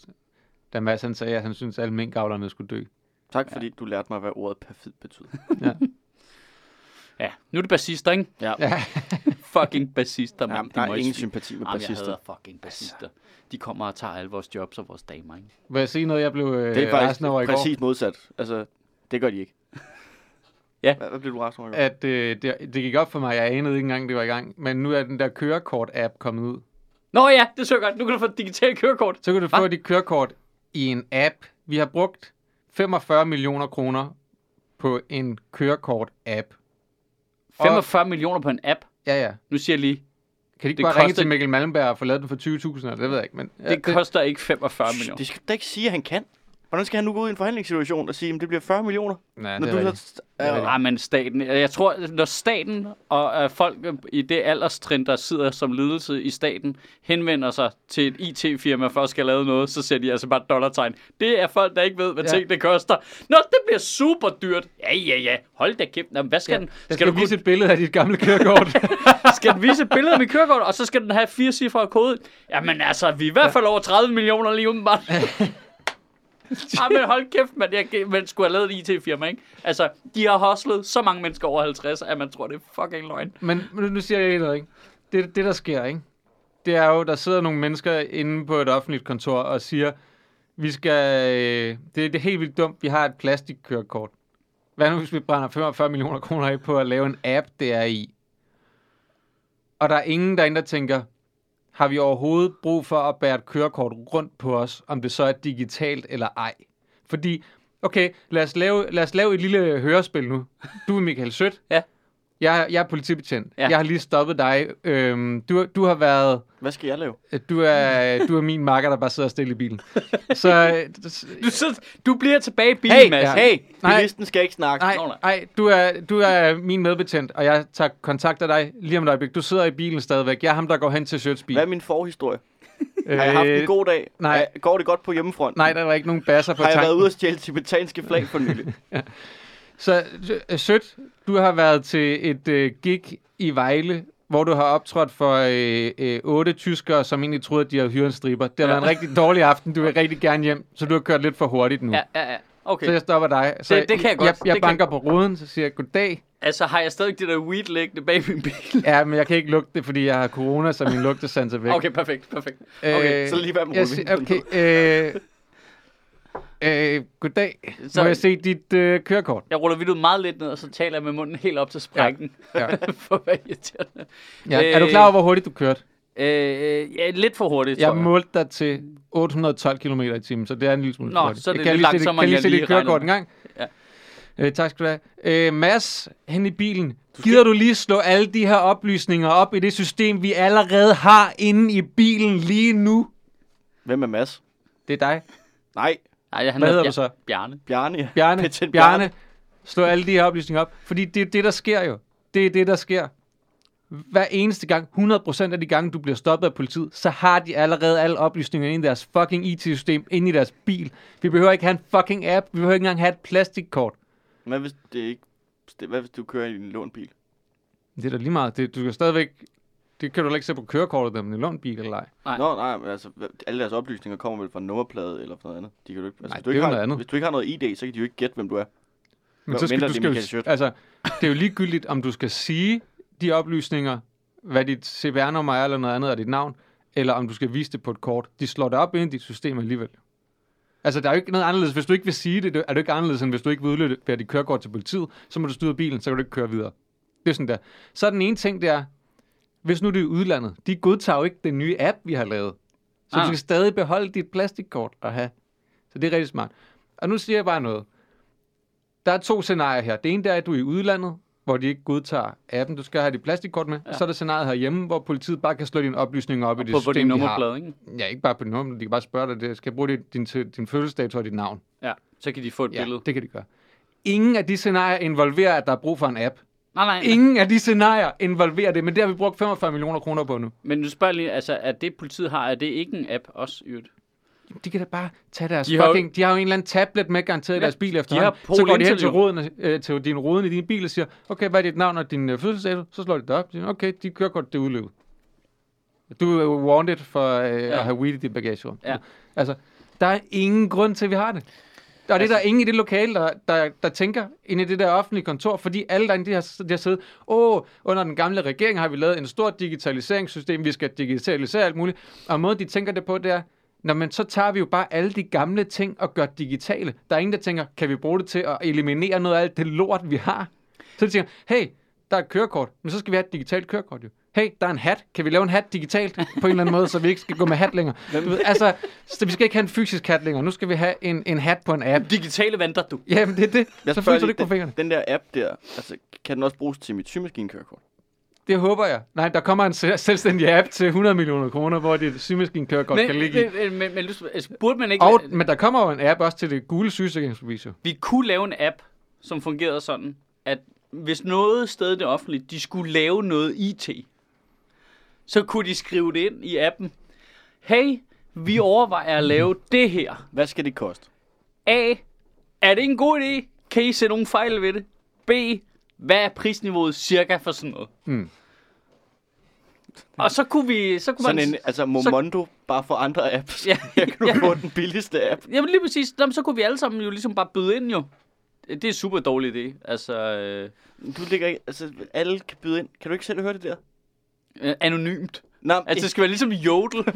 Da Mads han sagde, at han synes at alle minkavlerne skulle dø. Tak, fordi du lærte mig, hvad ordet perfid betyder. Ja, nu er det bassister, ikke? Ja. Ja. Fucking bassister, Ja, mand. der De må er ingen svin- sympati med Jamen, jeg bassister. hader fucking bassister. De kommer og tager alle vores jobs og vores damer, ikke? Vil jeg sige noget, jeg blev øh, Det er faktisk rasende over i går? præcis modsat. Altså, det gør de ikke. Ja. Hvad, hvad blev du rasende over i går? At øh, det, det gik op for mig, jeg anede ikke engang, det var i gang. Men nu er den der kørekort-app kommet ud. Nå ja, det så jeg godt. Nu kan du få et digitalt kørekort. Så kan du Hva? få dit kørekort i en app. Vi har brugt 45 millioner kroner på en kørekort-app. 45 millioner på en app. Ja, ja. Nu siger jeg lige, Kan de ikke Det bare ringe koster- til Mikkel Malmberg og få lavet den for 20.000? eller Det ved jeg ikke, men... Ja, det koster ikke 45 millioner. Det skal da ikke sige, at han kan. Hvordan skal han nu gå ud i en forhandlingssituation og sige, at det bliver 40 millioner? Nej, Når det er du rigtigt. så, er, Nej, men staten, jeg tror, når staten og uh, folk i det alderstrin, der sidder som ledelse i staten, henvender sig til et IT-firma for at skal lave noget, så ser de altså bare dollartegn. Det er folk, der ikke ved, hvad Ja. ting det koster. Nå, det bliver super dyrt. Ja, ja, ja. Hold da kæft. Nå, hvad skal Ja, den? Skal, skal du vise kunne, et billede af dit gamle kørekort. skal den vise et billede af mit kørekort, og så skal den have fire cifre kode? Jamen altså, vi er i hvert fald over 30 millioner lige umiddelbart. Ah, men hold kæft, man, jeg, man skulle have lavet et IT-firma, ikke? Altså, de har hoslet så mange mennesker over 50, at man tror, det er fucking løgn. Men, men nu siger jeg lige noget, ikke? Det, det, der sker, ikke? Det er jo, der sidder nogle mennesker inde på et offentligt kontor og siger, vi skal... Øh, det, det er helt vildt dumt, vi har et plastikkørekort. Hvad nu, hvis vi brænder 45 millioner kroner af på at lave en app, det er i? Og der er ingen derinde, der tænker, har vi overhovedet brug for at bære et kørekort rundt på os, om det så er digitalt eller ej? Fordi, okay, lad os lave, lad os lave et lille hørespil nu. Du er Michael Sødt. Ja. Jeg, jeg er politibetjent. Ja. Jeg har lige stoppet dig. Øhm, du, du har været... hvad skal jeg lave? Du er, du er min makker, der bare sidder stille i bilen. Så øh, Du, så, du bliver tilbage i bilen, Hey, Mads. ja. hey, Nej. bilisten skal ikke snakke. nej, nej. nej du, er, du er min medbetjent, og jeg tager kontakt af dig lige om et øjeblik. Du sidder i bilen stadigvæk. Jeg er ham, der går hen til Søds bil. Hvad er min forhistorie? Har jeg haft en god dag? nej. Går det godt på hjemmefronten? Nej, der var ikke nogen basser på Har jeg været tanken. ude at stjæle tibetanske flag for nylig? Så øh, Sødt, du har været til et øh, gig i Vejle, hvor du har optrådt for øh, øh, otte tyskere, som egentlig troede, at de havde hyret en striber. Det har Ja. været en rigtig dårlig aften. Du vil rigtig gerne hjem, så du har kørt lidt for hurtigt nu. Ja, ja, ja. Okay. Så jeg stopper dig. Så Det- det kan jeg godt. Jeg, jeg Det kan banker på ruden, så siger jeg goddag. Altså, har jeg stadig det der weed liggende bag min bil? Ja, men jeg kan ikke lugte det, fordi jeg har corona, så min lugtesans er væk. Okay, perfekt, perfekt. okay, så lige være med jeg Okay, øh, øh, goddag. Så-. Må jeg se dit øh, kørekort? Jeg ruller videoet meget lidt ned, og så taler jeg med munden helt op til sprækken. Ja. for hvad irriterende. Ja. Er du klar over, hvor hurtigt du kørte? Øh, ja, lidt for hurtigt, Jeg tror jeg. målte dig til 812 km i timen, så det er en lille smule Nå, for hurtigt. så er det Jeg kan lidt lige se langsommere, Kan lige end se jeg dit kørekort en regnede gang? Ja. Øh, tak skal du have. Øh, Mads, hen i bilen. Gider du lige slå alle de her oplysninger op i det system, vi allerede har inde i bilen lige nu? Hvem er Mads? Det er dig. Nej, Nej, han Hvad hedder Bjar- du så? Bjarne. Bjarne. ja. Bjarne, Betjent Bjarne, slå alle de her oplysninger op. Fordi det er det, der sker jo. Det er det, der sker. Hver eneste gang, 100% af de gange, du bliver stoppet af politiet, så har de allerede alle oplysninger inde i deres fucking IT-system, inde i deres bil. Vi behøver ikke have en fucking app. Vi behøver ikke engang have et plastikkort. Hvad hvis det ikke... Hvad hvis du kører i en lånt bil? Det er da lige meget. Det, du kan stadigvæk... Det kan du ikke se på kørekortet, om det er en lånt bil eller ej. Nej. Nå, nej, men altså, alle deres oplysninger kommer vel fra nummerplade eller fra noget andet. De kan du ikke, altså, Nej, hvis, du det er ikke jo har, noget andet. hvis du ikke har noget ID, så kan de jo ikke gætte, hvem du er. Men Hvor så skal mindre du det er skal jo, altså, det er jo ligegyldigt, om du skal sige de oplysninger, hvad dit CPR-nummer er eller noget andet, og dit navn, eller om du skal vise det på et kort. De slår det op ind i dit system alligevel. Altså, der er jo ikke noget anderledes. Hvis du ikke vil sige det, er det jo ikke anderledes, end hvis du ikke vil udlevere dit kørekort til politiet, så må du styre bilen, så kan du ikke køre videre. Det er sådan der. Så er den ene ting, det er, hvis nu det er i udlandet, de godtager jo ikke den nye app, vi har lavet. Så Ah. du skal stadig beholde dit plastikkort og have. Så det er rigtig smart. Og nu siger jeg bare noget. Der er to scenarier her. Det ene det er, at du er i udlandet, hvor de ikke godtager appen. Du skal have dit plastikkort med. Ja. Så er der scenariet herhjemme, hvor politiet bare kan slå dine oplysninger op i det På, på system, din nummerplade, ikke? Ja, ikke bare på din nummer. De kan bare spørge dig, det. skal jeg bruge dit, din, din fødselsdato og dit navn? Ja, så kan de få et Ja, billede. det kan de gøre. Ingen af de scenarier involverer, at der er brug for en app. Nej, nej. Ingen af de scenarier involverer det, men det har vi brugt 45 millioner kroner på nu. Men nu spørger lige, altså, at det politiet har, er det ikke en app også, øvrigt? De kan da bare tage deres De har jo- fucking... De har jo en eller anden tablet med garanteret Ja, deres bil de efterhånden. har Så går de hen til, roden, øh, til din roden i din bil og siger, okay, hvad er dit navn og din øh, fødselsdato? Så slår de det op. Siger, okay, de kører godt, det er udløbet. Du er wanted for øh, ja. at have weed i dit bagagerum. Ja. Altså, der er ingen grund til, at vi har det. Og det er der ingen i det lokale, der, der, der tænker ind i det der offentlige kontor, fordi alle derinde, de har, de har siddet, åh, under den gamle regering har vi lavet en stor digitaliseringssystem, vi skal digitalisere alt muligt. Og måden, de tænker det på, det er, Nå, men så tager vi jo bare alle de gamle ting og gør digitale. Der er ingen, der tænker, kan vi bruge det til at eliminere noget af alt det lort, vi har? Så de tænker, hey, der er et kørekort, men så skal vi have et digitalt kørekort jo. Hey, der er en hat. Kan vi lave en hat digitalt på en eller anden måde, så vi ikke skal gå med hat længere? Du ved, altså, så vi skal ikke have en fysisk hat længere. Nu skal vi have en, en hat på en app. Digitale venter, du. Jamen, det er det. Jeg Så fryser du ikke på fingrene. Den, den der app der, altså, kan den også bruges til mit sygemaskinekørekort? det håber jeg. Nej, der kommer en se- selvstændig app til 100 millioner kroner, hvor det sygemaskinekørekort kan ligge i. men, men, men, altså, burde man ikke... Og, men der kommer jo en app også til det gule sygesikringsbevis. Vi kunne lave en app, som fungerede sådan, at hvis noget sted i det offentlige, de skulle lave noget IT, så kunne de skrive det ind i appen. Hey, vi overvejer at lave det her. Hvad skal det koste? A. Er det en god idé? Kan I se nogle fejl ved det? B. Hvad er prisniveauet cirka for sådan noget? Mm. Og så kunne vi... Så kunne Sådan man, en, altså Momondo, bare for andre apps. Ja, Her kan du ja. få den billigste app. Jamen lige præcis. Jamen, så kunne vi alle sammen jo ligesom bare byde ind jo. Det er super dårlig idé. Altså, øh, Du ligger ikke, altså alle kan byde ind. Kan du ikke selv høre det der? Øh, anonymt. Nej, Altså, det skal være ligesom jodel.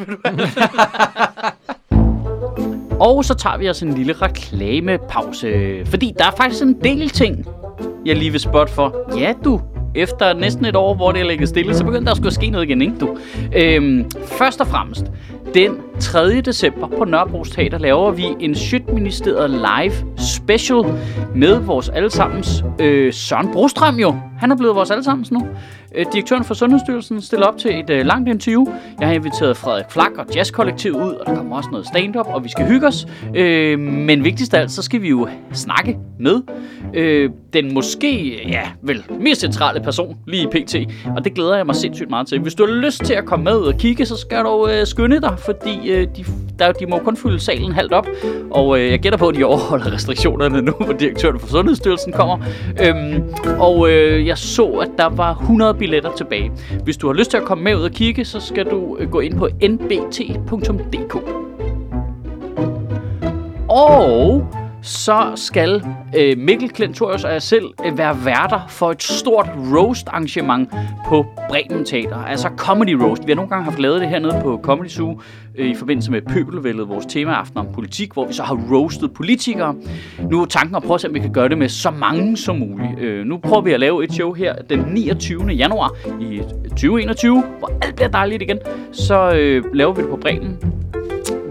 Og så tager vi os en lille reklamepause, fordi der er faktisk en del ting, jeg lige vil spotte for. Ja, du. Efter næsten et år, hvor det er ligget stille, så begynder der at skulle ske noget igen, ikke du? Øhm, først og fremmest, den 3. december på Nørrebros Teater laver vi en Sjøtministeriet live special med vores allesammens øh, Søren Brostrøm jo. Han er blevet vores allesammens nu. Øh, direktøren for Sundhedsstyrelsen stiller op til et øh, langt interview. Jeg har inviteret Frederik Flak og Jazzkollektiv ud, og der kommer også noget stand-up, og vi skal hygge os. Øh, men vigtigst af alt, så skal vi jo snakke med øh, den måske, ja, vel, mest centrale person lige i PT, og det glæder jeg mig sindssygt meget til. Hvis du har lyst til at komme med og kigge, så skal du øh, skynde dig, fordi øh, de, der, de må kun fylde salen halvt op, og øh, jeg gætter på, at de overholder restriktionerne nu, hvor direktøren for Sundhedsstyrelsen kommer. Øhm, og øh, jeg så, at der var 100 billetter tilbage. Hvis du har lyst til at komme med ud og kigge, så skal du øh, gå ind på nbt.dk. Og så skal øh, Mikkel Klentorius og jeg selv øh, være værter for et stort roast-arrangement på Bremen Teater. Altså Comedy Roast. Vi har nogle gange haft lavet det hernede på Comedy Zoo øh, i forbindelse med Pøbelvældet, vores temaaften om politik, hvor vi så har roastet politikere. Nu er tanken at prøve at se, om vi kan gøre det med så mange som muligt. Øh, nu prøver vi at lave et show her den 29. januar i 2021, hvor alt bliver dejligt igen. Så øh, laver vi det på Bremen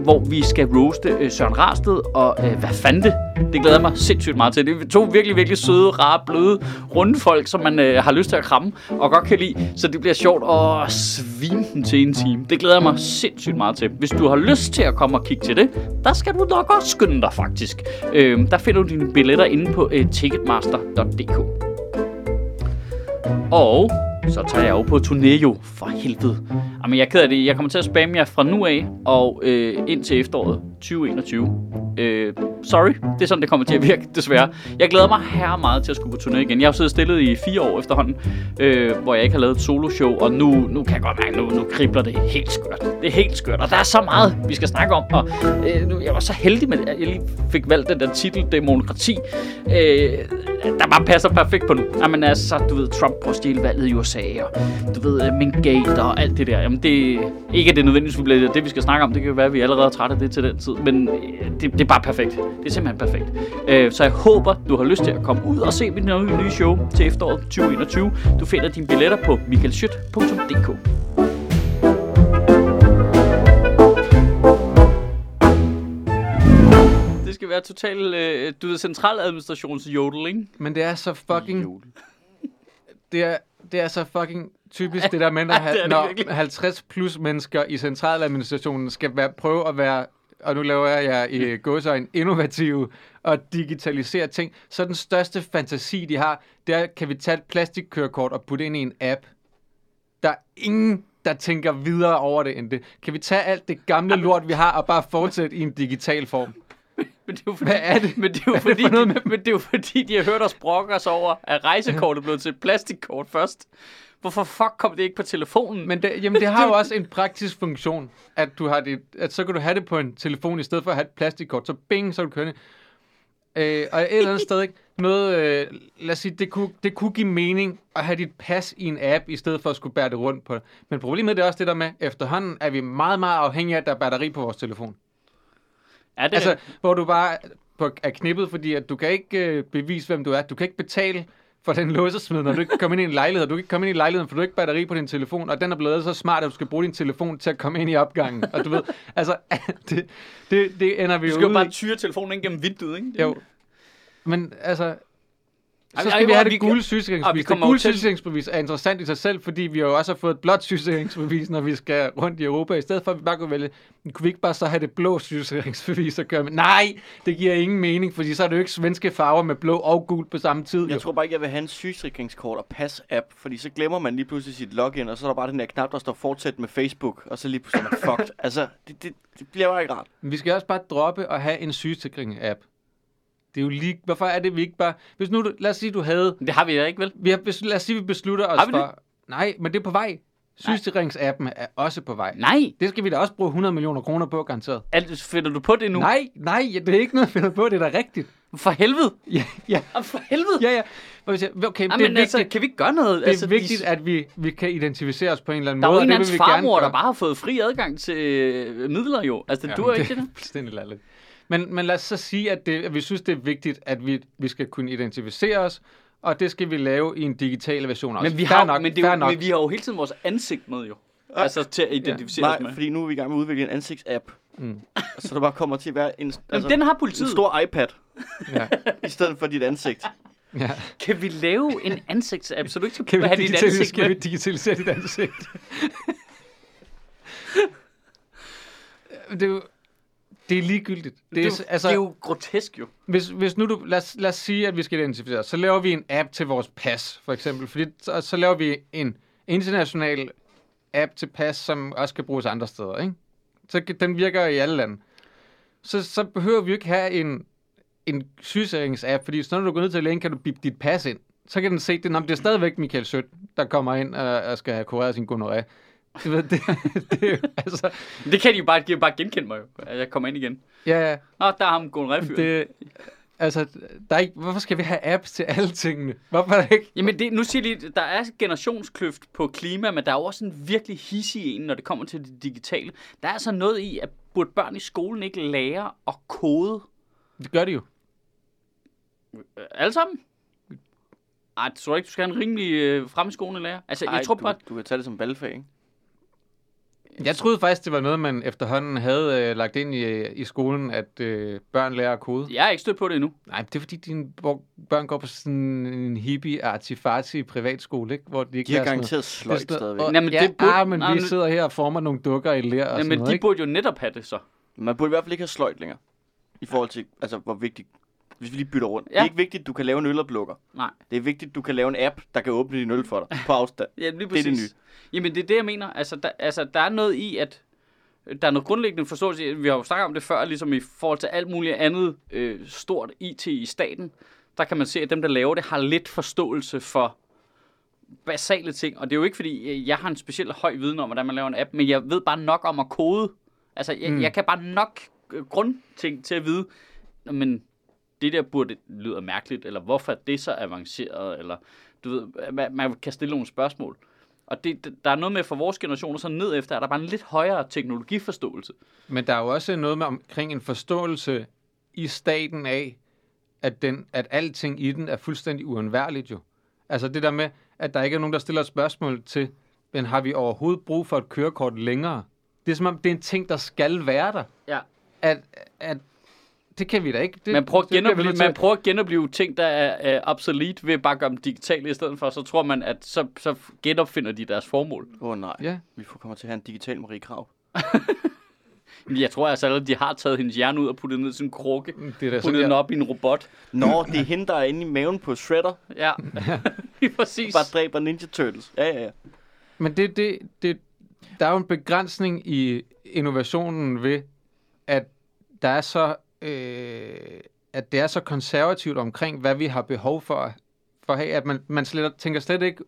hvor vi skal roaste øh, Søren Rarsted og øh, hvad fanden det? Det glæder mig sindssygt meget til. Det er to virkelig, virkelig søde, rare, bløde, runde folk, som man øh, har lyst til at kramme og godt kan lide. Så det bliver sjovt at svine den til en time. Det glæder jeg mig sindssygt meget til. Hvis du har lyst til at komme og kigge til det, der skal du nok også skynde dig faktisk. Øh, der finder du dine billetter inde på øh, ticketmaster.dk. Og så tager jeg jo på turné jo, for helvede. Jamen, jeg er ked af det. Jeg kommer til at spamme jer fra nu af og øh, ind til efteråret 2021. Øh, sorry, det er sådan, det kommer til at virke, desværre. Jeg glæder mig her meget til at skulle på turné igen. Jeg har siddet stillet i fire år efterhånden, øh, hvor jeg ikke har lavet et soloshow, og nu, nu kan jeg godt mærke, nu, nu kribler det helt skørt. Det er helt skørt, og der er så meget, vi skal snakke om. Og øh, nu, jeg var så heldig med, at jeg lige fik valgt den der titel, Demokrati, øh, der bare passer perfekt på nu. Jamen altså, du ved, Trump på valget i USA, og du ved, øh, Mingate og alt det der. Jamen det, ikke at det nødvendigvis bliver det, vi skal snakke om, det kan jo være, at vi allerede er trætte af det til den tid, men øh, det, det er bare perfekt. Det er simpelthen perfekt. Øh, så jeg håber, du har lyst til at komme ud og se mit nye nye show til efteråret 2021. Du finder dine billetter på michaelschyt.dk. Det skal være total, øh, du ved, centraladministrationsjodel, ikke? Men det er så fucking... Jule. Det er, det er så fucking typisk det der med, det når virkelig. 50 plus mennesker i centraladministrationen skal være, prøve at være, og nu laver jeg jer i gåsøjne, innovative og digitalisere ting. Så den største fantasi, de har, det er, kan vi tage et plastikkørekort og putte ind i en app. Der er ingen, der tænker videre over det end det. Kan vi tage alt det gamle lort, vi har, og bare fortsætte i en digital form? Men det er jo fordi, Hvad er det? Men det er jo er det fordi, for noget de, men det er jo fordi, de har hørt os brokke os over, at rejsekortet blev til et plastikkort først. Hvorfor fuck kom det ikke på telefonen? Men det, jamen, det har jo også en praktisk funktion, at du har det, at så kan du have det på en telefon, i stedet for at have et plastikkort. Så bing, så er du kørende. Øh, og et eller andet sted, ikke? Noget, øh, lad os sige, det kunne, det kunne give mening at have dit pas i en app, i stedet for at skulle bære det rundt på det. Men problemet det er også det der med, efterhånden er vi meget, meget afhængige af, at der er batteri på vores telefon. er det, Altså, hvor du bare på, er knippet, fordi at du kan ikke øh, bevise, hvem du er. Du kan ikke betale for den låsesmed, når du ikke kommer ind i en lejlighed. Du kan ikke komme ind i lejligheden, for du har ikke batteri på din telefon, og den er blevet så smart, at du skal bruge din telefon til at komme ind i opgangen. Og du ved, altså, det, det, det ender vi du jo skal jo bare tyre telefonen ind gennem vinduet, ikke? Det- Jo. Men altså, Så skal ej, vi have det gule og sygesikringsbevis. vi Det gule sygesikringsbevis er interessant i sig selv, fordi vi jo også har fået et blåt sygesikringsbevis, når vi skal rundt i Europa. I stedet for, at vi bare kunne vælge, kunne vi ikke bare så have det blå sygesikringsbevis og køre med? Nej, det giver ingen mening, fordi så er det jo ikke svenske farver med blå og gul på samme tid. Jeg jo. tror bare ikke, jeg vil have en sygesikringskort og pas-app, fordi så glemmer man lige pludselig sit login, og så er der bare den der knap, der står fortsæt med Facebook, og så lige pludselig man fucked. Altså, det, det, det bliver bare ikke rart. Men vi skal også bare droppe at have en sygesikring-app. Det er jo lige... Hvorfor er det, vi ikke bare... Hvis nu, lad os sige, du havde... Det har vi da ikke, vel? Vi har, lad os sige, vi beslutter os Har vi det? for... Nej, men det er på vej. Sygesikringsappen er også på vej. Nej. Det skal vi da også bruge 100 millioner kroner på, garanteret. Alt, finder du på det nu? Nej, nej, det er ikke noget, jeg finder på. Det er da rigtigt. For helvede. Ja, ja, for helvede. ja. ja. Okay, Jamen, det er vigtigt, altså, kan vi ikke gøre noget? det er altså, vigtigt de, at vi, vi kan identificere os på en eller anden der er måde. en det hans vil vi gerne farmor, der bare har fået fri adgang til øh, midler jo. Altså, det Jamen, duer ikke det der. er fuldstændig latterligt. Men, men lad os så sige, at, det, at vi synes, det er vigtigt, at vi, vi skal kunne identificere os, og det skal vi lave i en digital version også. Men vi, har, nok, men, det er jo, nok. men vi har jo hele tiden vores ansigt med jo. Altså til at identificere os Nej, med. fordi nu er vi i gang med at udvikle en ansigtsapp. Mm. Så der bare kommer til at være en, Jamen, altså, den har en politiet. stor iPad, Ja, i stedet for dit ansigt. ja. Kan vi lave en ansigtsapp, så du ikke skal Kan vi, have dit ansigt skal vi digitalisere dit ansigt? det, er jo, det er ligegyldigt. Det Det er, er, s- jo, altså, det er jo grotesk jo. hvis, hvis nu du, lad, os, lad os sige, at vi skal identificere så laver vi en app til vores pas, for eksempel. Fordi så, så laver vi en international app til pas, som også kan bruges andre steder. Ikke? Så den virker i alle lande. Så, så behøver vi jo ikke have en, en sygesikringsapp, fordi så når du går ned til lægen, kan du bippe dit pas ind. Så kan den se det. Nå, det er stadigvæk Michael Sødt, der kommer ind og, og skal have kureret sin gonoré. Du ved, det, det, jo, altså, Det kan de jo bare, de bare genkende mig jo. at Jeg kommer ind igen. ja, ja. Nå, der er ham gået det... Det, altså, der er ikke, hvorfor skal vi have apps til alle tingene? Hvorfor er der ikke? Jamen, det, nu siger lige, der er generationskløft på klima, men der er jo også en virkelig hissig en, når det kommer til det digitale. Der er altså noget i, at burde børn i skolen ikke lære at kode Det gør de jo. alle sammen? Ej, det tror jeg ikke, du skal have en rimelig øh, fremskående lærer. Altså, Ej, jeg tror du, bare... du kan tage det som valgfag, ikke? Jeg troede faktisk, det var noget, man efterhånden havde øh, lagt ind i, i skolen, at øh, børn lærer at kode. Jeg er ikke stødt på det endnu. Nej, det er fordi, dine børn går på sådan en hippie artifarti privatskole, ikke? Hvor de ikke De har sådan garanteret sløjt sådan stadigvæk. noget- Nej, men ja, det burde- ah, men nej, vi men- sidder her og former nogle dukker i lær og sådan Jamen, noget, de ikke? burde jo netop have det så. Man burde i hvert fald ikke have sløjt længere. I forhold til, altså, hvor vigtigt... Hvis vi lige bytter rundt. Ja. Det er ikke vigtigt, at du kan lave en øloplukker. Nej. Det er vigtigt, at du kan lave en app, der kan åbne din øl for dig på afstand. Ja, lige Det er præcis. det nye. Jamen, det er det, jeg mener. Altså, der, altså, der er noget i, at der er noget grundlæggende forståelse. Vi har jo snakket om det før, ligesom i forhold til alt muligt andet øh, stort IT i staten. Der kan man se, at dem, der laver det, har lidt forståelse for basale ting. Og det er jo ikke, fordi øh, jeg har en speciel høj viden om, hvordan man laver en app, men jeg ved bare nok om at kode. Altså, jeg, Mm. jeg kan bare nok øh, grundting til at vide, "Nå, men det der burde lyder mærkeligt, eller hvorfor er det så avanceret, eller du ved, man, man kan stille nogle spørgsmål. Og det, der er noget med for vores generation, så ned efter, er der bare en lidt højere teknologiforståelse. Men der er jo også noget med omkring en forståelse i staten af, at, den, at alting i den er fuldstændig uundværligt jo. Altså det der med, at der ikke er nogen, der stiller et spørgsmål til, men har vi overhovedet brug for et kørekort længere? Det er som om, det er en ting, der skal være der. Ja. At, at det kan vi da ikke. Det, Man prøver, at det genopleve, man prøver at genopleve ting, der er, er obsolete, ved at bare gøre dem digitale i stedet for, så tror man, at så, så genopfinder de deres formål. Åh oh, nej, Ja, vi får kommer til at have en digital Marie Krav. Jeg tror altså, at de har taget hendes hjerne ud og puttet ned i sådan en krukke. det er Puttet den op i en robot. Nå, det er hende, der er inde i maven på Shredder. Ja, lige præcis. Bare dræber Ninja Turtles. Ja, ja, ja. Men det, det, det, der er jo en begrænsning i innovationen ved, at der er så, øh, at det er så konservativt omkring, hvad vi har behov for, for at have, at man, man slet, tænker slet ikke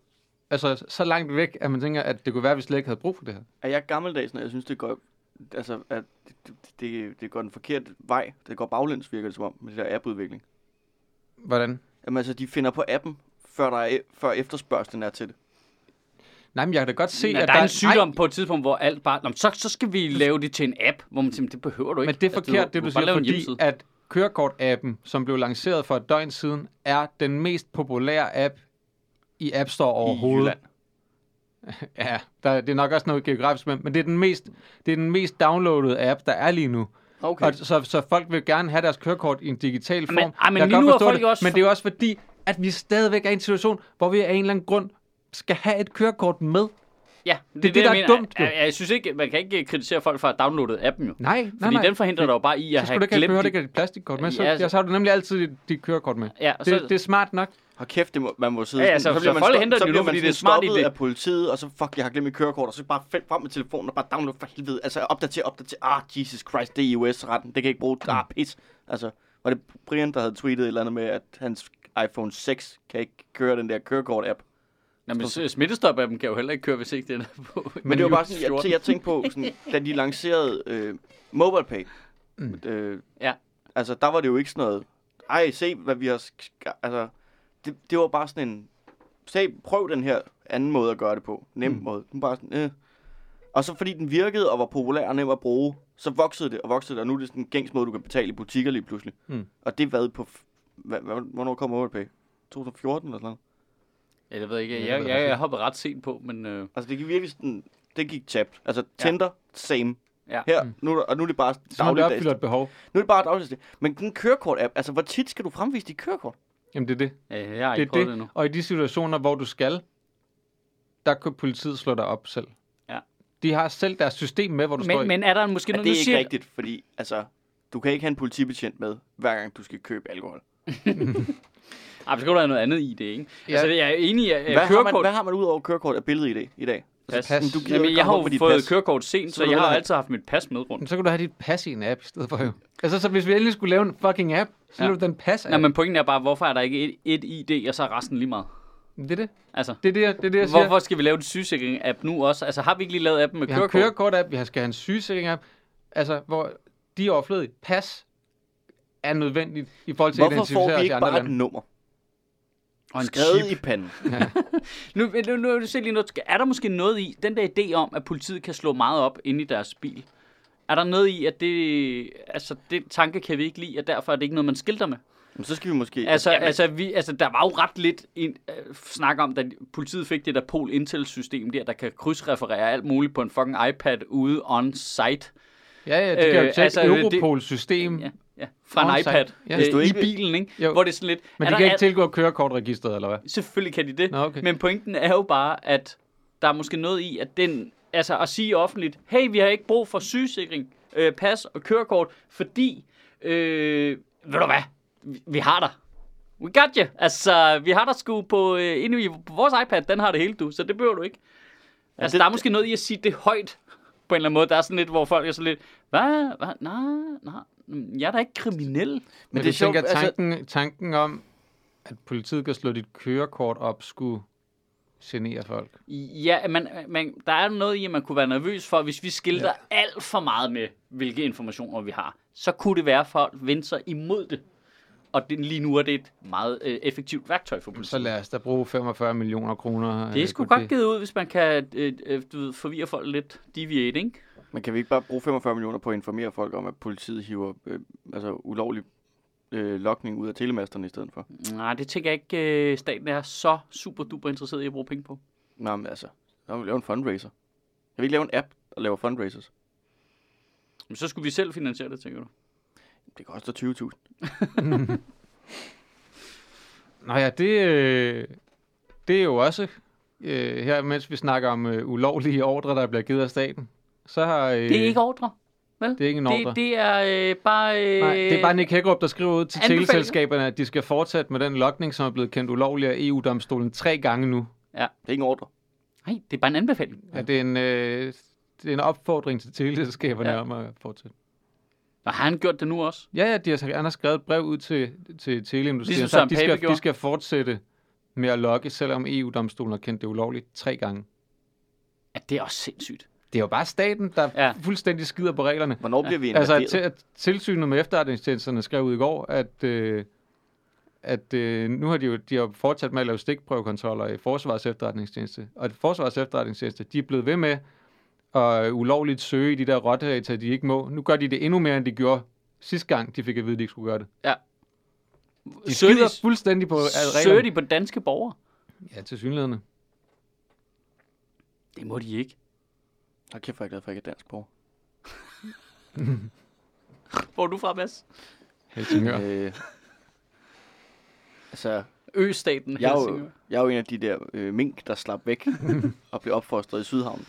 altså, så langt væk, at man tænker, at det kunne være, at vi slet ikke havde brug for det her. Er jeg gammeldags, når jeg synes, det går... Altså, at det, det, det, går den forkerte vej. Det går baglæns, virker det som om, med det der appudvikling. Hvordan? Jamen altså, de finder på appen, før, der er, før efterspørgselen er til det. Nej, men jeg kan da godt se, at der er en sygdom på et tidspunkt, hvor alt bare... Nå, så, så skal vi lave det til en app, hvor man siger, det behøver du Nej, ikke. men det er Altså, forkert, det du siger, fordi at kørekort-appen, som blev lanceret for et døgn siden, er den mest populære app i App Store overhovedet. Jylland. Ja, der, det er nok også noget geografisk, men, men det, er den mest, det er den mest downloadede app, der er lige nu. Okay. Og så, så folk vil gerne have deres kørekort i en digital form. Men- ej, men lige nu er folk det, også Men det er jo også fordi, at vi stadigvæk er i en situation, hvor vi af en eller anden grund skal have et kørekort med. Ja, det, det, der jeg er mener. dumt, jo. Jeg, jeg, synes ikke, man kan ikke kritisere folk for at have downloadet appen jo. Nej, nej, Fordi nej. den forhindrer dig jo bare i at så skulle have du ikke have, glemt dit- ikke have dit plastikkort med, så, Ja, ja, altså- så, så har du nemlig altid dit, dit kørekort med. Ja, og Det, så, det er smart nok. Hold kæft, det må, man må sidde Ja, ja, så- bliver så man folk henter så det nu, fordi det er smart stoppet idé. af politiet, og så fuck, jeg har glemt mit kørekort, og så bare find frem med telefonen og bare download for helvede. Altså opdater, opdater. Ah, Jesus Christ, det er iOS-retten. Det kan jeg ikke bruge. Ah, pis. Altså, var det Brian, der havde tweetet et eller andet med, at hans iPhone 6 kan ikke køre den der kørekort-app. Nå, men s- smittestop-appen kan jo heller ikke køre, hvis ikke den er på. Men det var bare sådan, jeg, 14. så jeg tænkte på, sådan, da de lancerede øh, MobilePay, Mm. øh, Ja. altså der var det jo ikke sådan noget, ej, se hvad vi har, sk- altså, det, det var bare sådan en, se, prøv den her anden måde at gøre det på, nem Mm. måde, den bare sådan, øh. Og så fordi den virkede og var populær og nem at bruge, så voksede det og voksede det, og nu er det sådan en gængs måde, du kan betale i butikker lige pludselig. Mm. Og det hvad på, f- hvad, hvad, hvornår kom MobilePay? 2014 eller sådan noget? Ja, jeg ved ikke. Ja, det Jeg, jeg, jeg hoppede ret sent på, men... Øh, Altså det gik virkelig sådan, det gik tabt. Altså Ja. Tinder, same. Ja. Her, Mm. nu, er der- og nu er det bare det dagligdags. opfylder et behov. Nu er det bare dagligdags. Men den kørekort-app, altså hvor tit skal du fremvise dit kørekort? Jamen det er det. ja, jeg har Det ikke er prøvet det. det endnu. Og i de situationer, hvor du skal, der kan politiet slå dig op selv. Ja. De har selv deres system med, hvor du står Men, i. men er der måske Ja, noget, det er nu ikke siger- rigtigt, fordi altså, du kan ikke have en politibetjent med, hver gang du skal købe alkohol. Ej, så skal have noget andet i det, ikke? Ja. Altså, jeg er enig i, at Hvad har, kørekort... man, hvad har man ud over kørekort af billede i dag? I dag? Pas. Pas. Men du Jamen, ikke jeg har jo fået pas. kørekort sent, Så så jeg har altid haft mit pas med rundt. Men så kan du have dit pas i en app i stedet for jo. Altså, så hvis vi endelig skulle lave en fucking app, så Ja. ja. du den pas Nej, men pointen er bare, hvorfor er der ikke et, et ID, og så er resten lige meget? Det er det. Altså, Det er det, jeg- det, er det jeg siger. hvorfor skal vi lave en sygesikring-app nu også? Altså, har vi ikke lige lavet appen med Vi har en kørekort? kørekort-app, vi har- skal have en sygesikring-app. Altså, hvor de er overflødige. Pas er nødvendigt i forhold til at Hvorfor får identificere vi os i ikke andre bare et nummer? Og en Skrevet chip. i panden. Nu, nu, nu, nu se lige noget. Er der måske noget i, den der idé om, at politiet kan slå meget op inde i deres bil? Er der noget i, at det, altså, det tanke kan vi ikke lide, og derfor er det ikke noget, man skilter med? Men så skal vi måske... Altså, Jamen, altså, vi, altså, der var jo ret lidt in, uh, snak om, da politiet fik det der Pol Intel-system der, der kan krydsreferere alt muligt på en fucking iPad ude on-site. Ja, ja, det kan jo Øh, tjekke altså, det- Europols system. Ja, ja, fra en On-site. iPad Ja. Hvis du i ikke- bilen, ikke? Jo. Hvor det er sådan lidt... Men de kan ikke alt- tilgå kørekortregisteret, eller hvad? Selvfølgelig kan de det. Nå, okay. Men pointen er jo bare, at der er måske noget i, at den, altså at sige offentligt, hey, vi har ikke brug for sygesikring, øh, pas og kørekort, fordi, øh, ved du hvad, vi, vi har dig. We got you. Altså, vi har dig sgu på, øh, inde i på vores iPad, den har det hele du, så det behøver du ikke. Altså, det- der er måske noget i at sige det højt, på en eller anden måde. Der er sådan lidt, hvor folk er sådan lidt, hvad, hvad, nej, nej, jeg er da ikke kriminel. Men, det du er sjovt, tænker, altså- tanken, tanken om, at politiet kan slå dit kørekort op, skulle genere folk. Ja, man, man, der er noget i, at man kunne være nervøs for, hvis vi skilter ja. alt for meget med, hvilke informationer vi har, så kunne det være, at folk vendte sig imod det. Og det, lige nu er det et meget øh, effektivt værktøj for Så politiet. lad os da bruge 45 millioner kroner. Det er øh, sgu godt givet ud, hvis man kan øh, øh, du ved, forvirre folk lidt. Deviate, ikke? Men kan vi ikke bare bruge 45 millioner på at informere folk om, at politiet hiver øh, altså, ulovlig øh, lokning ud af telemasterne i stedet for? Nej, det tænker jeg ikke, øh, staten er så super duper interesseret i at bruge penge på. Nå, men altså, så må vi lave en fundraiser. Kan vi ikke lave en app, der laver fundraisers? Men så skulle vi selv finansiere det, tænker du? Det koster 20.000. Nå ja, det, øh, det er jo også, øh, her mens vi snakker om øh, ulovlige ordre, der bliver givet af staten, så har... Øh, Det er ikke ordre. det er ikke en ordre. Det, det er øh, bare... Øh, Nej, det er bare Nick Hækkerup, der skriver ud til teleselskaberne, at de skal fortsætte med den lokning, som er blevet kendt ulovlig af EU-domstolen tre gange nu. Det er ikke en ordre. Nej, det er bare en anbefaling. Ja. At det, er en, øh, det er en opfordring til teleselskaberne Ja. ja. om at fortsætte. Og har han gjort det nu også? Ja, ja, de har, han har skrevet et brev ud til, til teleindustrien, Ligesom Søren de, skal, gjorde. de skal fortsætte med at logge, selvom EU-domstolen har kendt det ulovligt tre gange. Ja, det er også sindssygt. Det er jo bare staten, der Ja. ja. fuldstændig skider på reglerne. Hvornår bliver vi Altså, invaderet? at tilsynet med efterretningstjenesterne skrev ud i går, at, øh, at øh, nu har de jo, de har fortsat med at lave stikprøvekontroller i Forsvars efterretningstjeneste. Og Forsvars efterretningstjeneste, de er blevet ved med at ulovligt søge i de der rottedata, de ikke må. Nu gør de det endnu mere, end de gjorde sidste gang, de fik at vide, at de ikke skulle gøre det. De Søger skider de- fuldstændig på Søger reglerne. de på danske borgere? Ja, til synligheden. Det må de ikke. Hold kæft, hvor er jeg glad for, at jeg ikke er dansk borger. Hvor er du fra, Mads? Helsingør. Øh, altså, Østaten Jeg er, jo, Helsingør. jeg er jo en af de der øh, mink, der slap væk og blev opfostret i Sydhavn.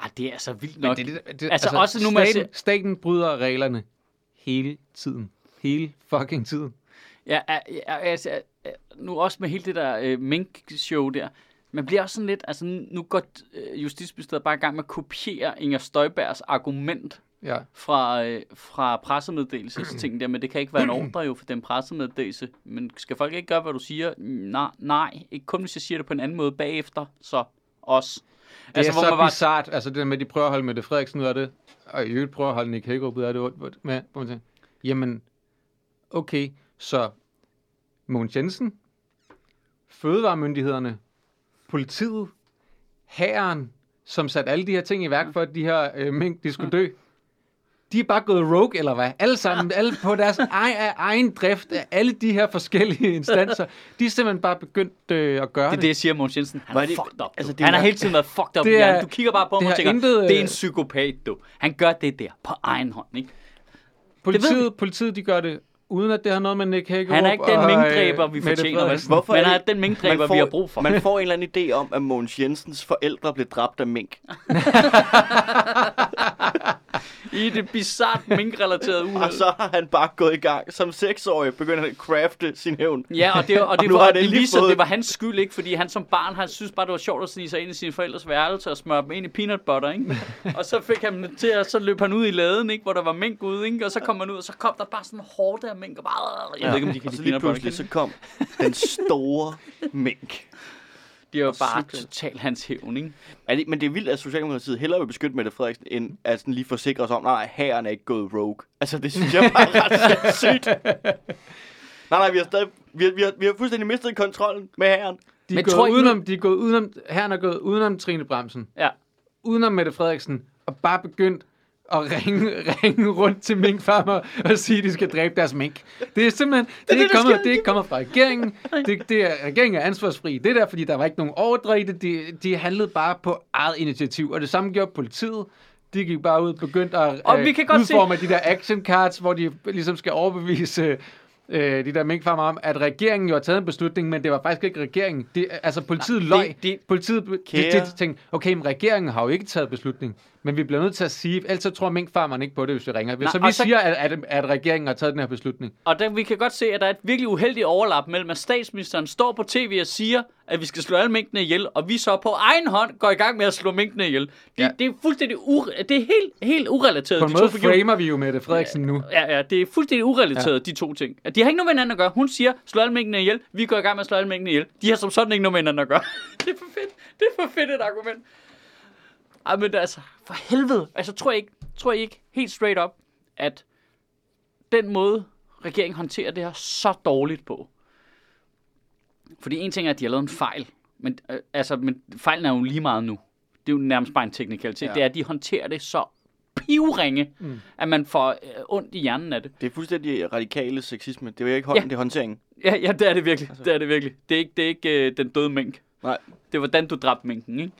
Ah, det er altså vildt Men nok. det, det, det, Altså, også nu med at staten, staten bryder reglerne hele tiden. Hele fucking tiden. Ja, ja, ja, altså, ja, nu også med hele det der øh, mink-show der. Man bliver også sådan lidt, altså nu går øh, Justitsministeriet bare i gang med at kopiere Inger Støjbergs argument Ja. fra, øh, fra pressemeddelelsesting der, men det kan ikke være en ordre jo for den pressemeddelelse. Men skal folk ikke gøre, hvad du siger? Nej, nej, ikke kun hvis jeg siger det på en anden måde bagefter, så også. Det altså, er så bare... bizart, altså det der med, at de prøver at holde Mette Frederiksen ud af det, og i øvrigt prøver at holde Nick Hagerup ud af det, hvor- hvor- med, hvor man tænker, jamen, okay, så Mogens Jensen, fødevaremyndighederne, politiet, hæren, som satte alle de her ting i værk for, at de her øh, mink, de skulle dø, de er bare gået rogue, eller hvad? Alle sammen, alle på deres egen, egen drift, af alle de her forskellige instanser, de er simpelthen bare begyndt øh, at gøre Det er det, jeg siger, Mogens Jensen. Han er det- fucked up. altså, det er han har hele tiden været fucked up. Det Det er- du kigger bare på ham det og tænker, intet, det er en øh, psykopat, du. Han gør det der på egen hånd, ikke? Politiet, politiet, de gør det, uden at det har noget med Nick Hagerup Han er ikke den minkdræber, vi fortjener. Hvorfor Men er han er den minkdræber, Man får- vi har brug for. Man får en eller anden idé om, at Mogens Jensens forældre blev dræbt af mink. I det bizart minkrelaterede Og uheld. så har han bare gået i gang. Som seksårig begynder han at crafte sin hævn. Ja, og det, og det, nu var, det, viser, fået- det var hans skyld, ikke? Fordi han som barn, han synes bare, det var sjovt at snige sig ind i sine forældres værelse og smøre dem ind i peanut butter, ikke? og så fik han dem til, at så løb han ud i laden, ikke? Hvor der var mink ude, ikke? Og så kom man ud, og så kom der bare sådan en hårde af mink, og bare... Jeg ved ikke, om de kan og så lige pludselig, så kom den store mink. De er jo bare totalt hans hævn, ikke? Er det, men det er vildt, at Socialdemokratiet hellere vil beskytte Mette Frederiksen, end at sådan lige forsikre os om, nej, herren er ikke gået rogue. Altså, det synes jeg bare er ret sindssygt. Nej, nej, vi har, stadig, vi, har, vi, har, vi har fuldstændig mistet kontrollen med herren. De er, Men gået tror I nu- udenom, de er gået udenom, herren er gået udenom Trine Bremsen, Ja. udenom Mette Frederiksen, og bare begyndt at ringe, ringe rundt til minkfarmer og sige, at de skal dræbe deres mink. Det er simpelthen, det, det, er, det, kommet, det er ikke kommet fra regeringen. Det, det er, regeringen er ansvarsfri. Det er der, fordi der var ikke nogen ordre i det. De, de handlede bare på eget initiativ, og det samme gjorde politiet. De gik bare ud og begyndte at Og vi kan godt se- udforme de der action cards, hvor de ligesom skal overbevise øh, de der minkfarmer om, at regeringen jo har taget en beslutning, men det var faktisk ikke regeringen. Det, altså politiet Nej, løg. det- det- Politiet Kære- de tænkte, okay, men regeringen har jo ikke taget beslutning. Men vi bliver nødt til at sige, ellers så tror minkfarmeren ikke på det, hvis vi ringer. Nej, så vi så- siger, at, at, at regeringen har taget den her beslutning. Og der, vi kan godt se, at der er et virkelig uheldigt overlap mellem, at statsministeren står på tv og siger, at vi skal slå alle minkene ihjel, og vi så på egen hånd går i gang med at slå minkene ihjel. Det, Ja. det er fuldstændig ure- det er helt, helt urelateret. På en de to måde figurer. framer vi jo Mette Frederiksen nu. Ja, ja, det er fuldstændig urelateret, ja. de to ting. De har ikke noget med hinanden at gøre. Hun siger, slå alle minkene ihjel. Vi går i gang med at slå alle minkene ihjel. De har som sådan ikke noget med hinanden at gøre. det er for fedt. Det er for fedt et argument. Ej, men altså, for helvede. Altså, tror jeg ikke, tror jeg ikke helt straight up, at den måde, regeringen håndterer det her så dårligt på. Fordi en ting er, at de har lavet en fejl. Men, øh, altså, men fejlen er jo lige meget nu. Det er jo nærmest bare en teknikalitet. Ja. Det er, at de håndterer det så pivringe, Mm. at man får øh, ondt i hjernen af det. Det er fuldstændig radikale sexisme. Det vil ikke hånden, Ja. det er håndteringen. Ja, ja, det er det virkelig. Altså. Det er det virkelig. Det er ikke, det er ikke øh, den døde mink. Nej. Det er, hvordan du dræbte minken, ikke?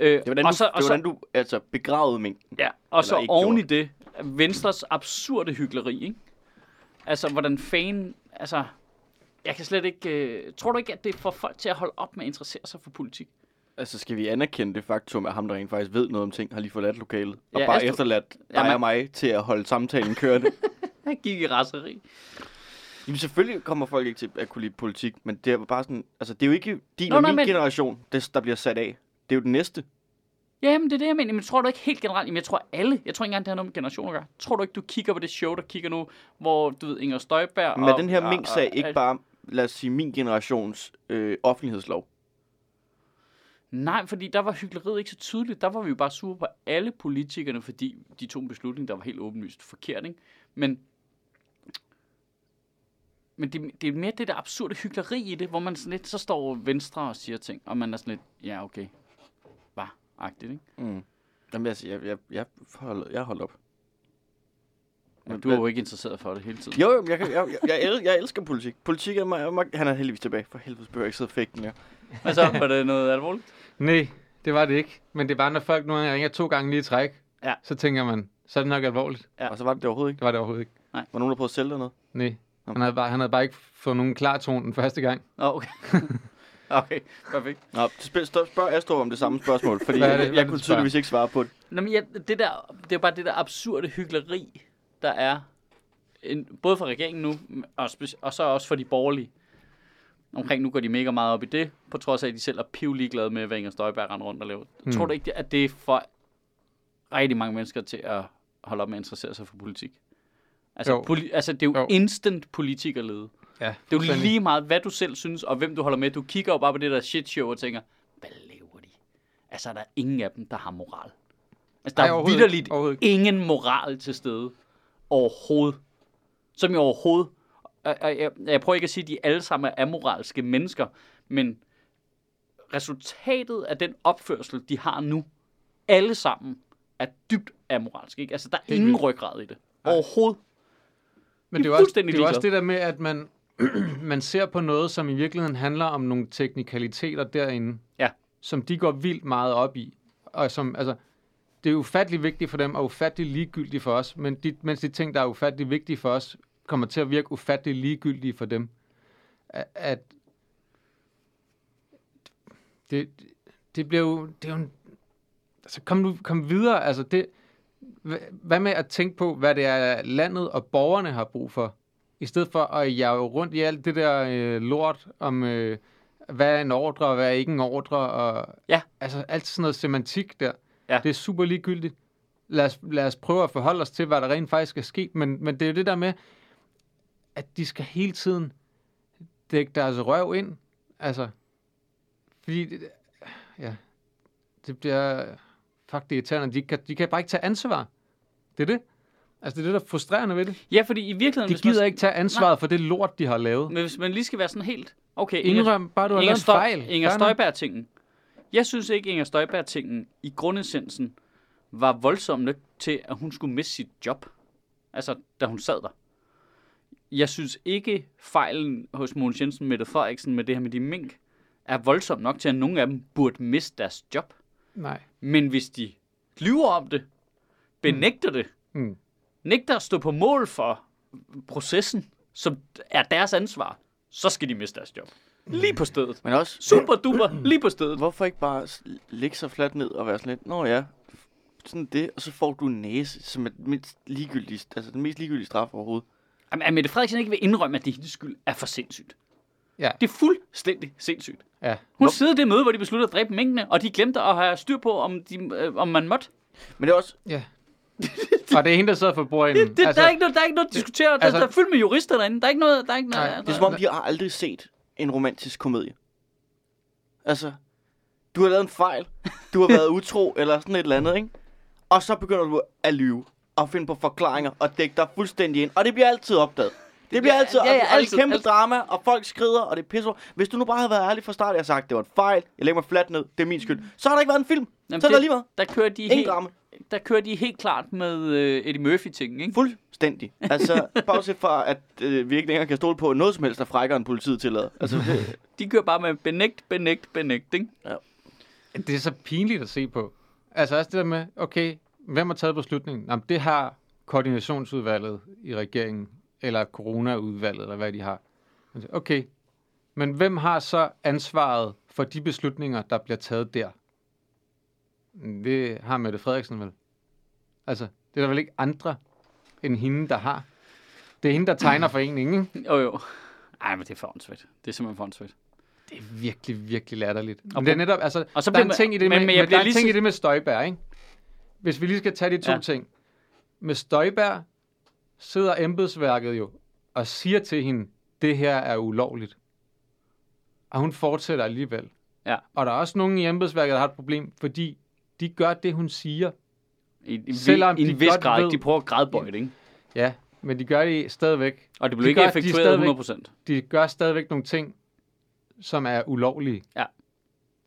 Øh, Det er, hvordan, og du, så, det og er, så, hvordan du altså, begravede minken. ja, og så oven i det, Venstres absurde hyggeleri, ikke? Altså, hvordan fan... Altså, jeg kan slet ikke... Øh, tror du ikke, at det får folk til at holde op med at interessere sig for politik? Altså, skal vi anerkende det faktum, at ham, der rent faktisk ved noget om ting, har lige forladt lokalet, og Ja, bare Astrid- efterladt dig Ja, man- og mig til at holde samtalen kørende? Jeg gik i raseri. Jamen selvfølgelig kommer folk ikke til at kunne lide politik, men det er bare sådan, altså det er jo ikke din Nå, og nej, min men- generation, det, der bliver sat af. Det er jo den næste. Jamen, det er det, jeg mener. Men tror du ikke helt generelt? Jamen, jeg tror alle. Jeg tror ikke engang, det har noget med generationer at gøre. Tror du ikke, du kigger på det show, der kigger nu, hvor, du ved, Inger Støjberg... Men og, den her mink-sag og- ikke bare, lad os sige, min generations øh, offentlighedslov? Nej, fordi der var hyggeleriet ikke så tydeligt. Der var vi jo bare sure på alle politikerne, fordi de tog en beslutning, der var helt åbenlyst forkert, ikke? Men, men det, det er mere det der absurde hyggeleri i det, hvor man sådan lidt, så står Venstre og siger ting, og man er sådan lidt, ja, okay, var agtigt, ikke? Mm. Jamen, altså, jeg, jeg, jeg, hold, jeg holder op. Men du er jo ikke interesseret for det hele tiden. Jo, jo, jeg, kan- jeg, jeg, jeg, el, jeg elsker politik. Politik er mig, mig, han er heldigvis tilbage. For helvede behøver jeg ikke sidde og fægte den her. Hvad så? Var det noget alvorligt? Nej, det var det ikke. Men det er bare, når folk nogle gange ringer to gange lige i træk, Ja. så tænker man, så er det nok alvorligt. Ja. Og så var det det overhovedet ikke. Det var det overhovedet ikke. Var nogen, der prøvede at sælge dig noget? Nej. Han havde, bare, han havde bare ikke fået nogen klar tone den første gang. Nå, okay. okay, perfekt. Nå, spørg, spørg, spørg Astrup om det samme spørgsmål, fordi Hvad er det- jeg, jeg kunne tydeligvis ikke svare på det. Nå, men ja, det, der, det er bare det der absurde hyggeleri, der er, en, både for regeringen nu, og, og så også for de borgerlige. Omkring nu går de mega meget op i det, på trods af, at de selv er pivligeglade med, hvad Inger Støjberg render rundt og laver. Mm. Tror du ikke, at det for rigtig mange mennesker til at holde op med at interessere sig for politik? Altså, Jo. poli- altså det er jo, Jo. instant politikerlede. Ja, Det er jo lige meget, hvad du selv synes, og hvem du holder med. Du kigger jo bare på det der shit show og tænker, hvad laver de? Altså, der er ingen af dem, der har moral. Altså, der Ej, er vidderligt ikke. Overhovedet ikke. ingen moral til stede. Overhovedet. Som i overhovedet. Og jeg, jeg prøver ikke at sige, at de alle sammen er amoralske mennesker, men resultatet af den opførsel, de har nu, alle sammen, er dybt amoralsk. Ikke? Altså, der er Helt ingen ryggrad i det. Overhovedet. Men det De er jo også, det, er jo også det der med, at man, man ser på noget, som i virkeligheden handler om nogle teknikaliteter derinde, Ja. som de går vildt meget op i. Og som, altså, det er ufattelig vigtigt for dem, og ufattelig ligegyldigt for os, men de, mens de ting, der er ufattelig vigtige for os, kommer til at virke ufattelig ligegyldige for dem. At, at det, det bliver jo, det er jo en, altså kom nu, kom videre, altså det, Hva- Hvad med at tænke på, hvad det er, landet og borgerne har brug for? I stedet for at jage rundt i alt det der øh, lort om, øh, hvad er en ordre, og hvad er ikke en ordre, og Ja. altså alt sådan noget semantik der. Ja. Det er super ligegyldigt. Lad os, lad os prøve at forholde os til, hvad der rent faktisk er sket, men, men det er jo det der med, at de skal hele tiden dække deres røv ind. Altså, fordi, det- ja, det bliver, fuck det er irriterende, de kan, de kan bare ikke tage ansvar. Det er det. Altså, det er det, der er frustrerende ved det. Ja, fordi i virkeligheden... De hvis man- gider ikke tage ansvaret for det lort, de har lavet. Men hvis man lige skal være sådan helt... Okay, Inger, Indrøm bare, du har Inger, lavet en fejl. Inger. Støjberg-tingen. Jeg synes ikke, Inger Støjberg-tingen i grundessensen var voldsom nok til, at hun skulle miste sit job. Altså, da hun sad der. Jeg synes ikke, fejlen hos Mogens Jensen, Mette Frederiksen med det her med de mink, er voldsom nok til, at nogle af dem burde miste deres job. Nej. Men hvis de lyver om det, benægter det, Mm. nægter at stå på mål for processen, som er deres ansvar, så skal de miste deres job. Lige på stedet. Men også, Super duper, lige på stedet. hvorfor ikke bare s- lægge sig fladt ned og være sådan lidt, nå ja, sådan det, og så får du en næse, som er den mindst ligegyldige, altså den mest ligegyldige straf overhovedet. Jamen, at Mette Frederiksen ikke vil indrømme, at det er hendes skyld, er for sindssygt. Ja. Det er fuldstændig sindssygt. Ja. Hun sidder i det møde, hvor de besluttede at dræbe minkene, og de glemte at have styr på, om, de, øh, om man måtte. Men det er også, Ja. og det er hende, der sidder for bordenden. Det, altså, der, er ikke noget, der er ikke noget at diskutere. Der, altså- der er fyldt med jurister derinde. Der er ikke noget... Der er ikke noget Nej, det er som om, de har aldrig set en romantisk komedie. Altså, du har lavet en fejl, du har været utro, eller sådan et eller andet, ikke? Og så begynder du at lyve, og finde på forklaringer, og dække dig fuldstændig ind. Og det bliver altid opdaget. Det bliver altid, ja, ja, det altid, er kæmpe altid. drama, og folk skrider, og det er pisse. Hvis du nu bare havde været ærlig fra start, og jeg sagt, det var en fejl, jeg lægger mig fladt ned, det er min skyld, så har der ikke været en film. Jamen, så er der lige meget. Der kører de Ingen helt, drama. der kører de helt klart med øh, Eddie Murphy-ting, ikke? Fuldstændig. Altså, bortset fra, at øh, vi ikke længere kan stole på noget som helst, der frækker end politiet tillader. Altså, det, De kører bare med benægt, benægt, benægt, ikke? Det er så pinligt at se på. Altså også det der med, okay, hvem har taget beslutningen? Jamen, det har koordinationsudvalget i regeringen, eller coronaudvalget, eller hvad de har. Okay, men hvem har så ansvaret for de beslutninger, der bliver taget der? Det har Mette Frederiksen vel. Altså, det er der vel ikke andre end hende, der har. Det er hende, der tegner foreningen, ikke? Jo, jo. Ej, men det er for åndssvagt. Det er simpelthen for åndssvagt. Det er virkelig, virkelig latterligt. Og Men det er netop, altså, og så der er bliver en ting i det men- med, men men bliver der er en ting så- i det med Støjberg, ikke? Hvis vi lige skal tage de to Ja. ting. Med Støjberg sidder embedsværket jo og siger til hende, det her er ulovligt. Og hun fortsætter alligevel. Ja. Og der er også nogen i embedsværket, der har et problem, fordi de gør det, hun siger. I, i, Selvom i en de vis godt grad, ved- de prøver at gradbøje det, ikke? Ja, men de gør det stadigvæk. Og det blev De ikke gør- de effektueret stadigvæk- 100%. De gør stadigvæk nogle ting, som er ulovlige. Ja.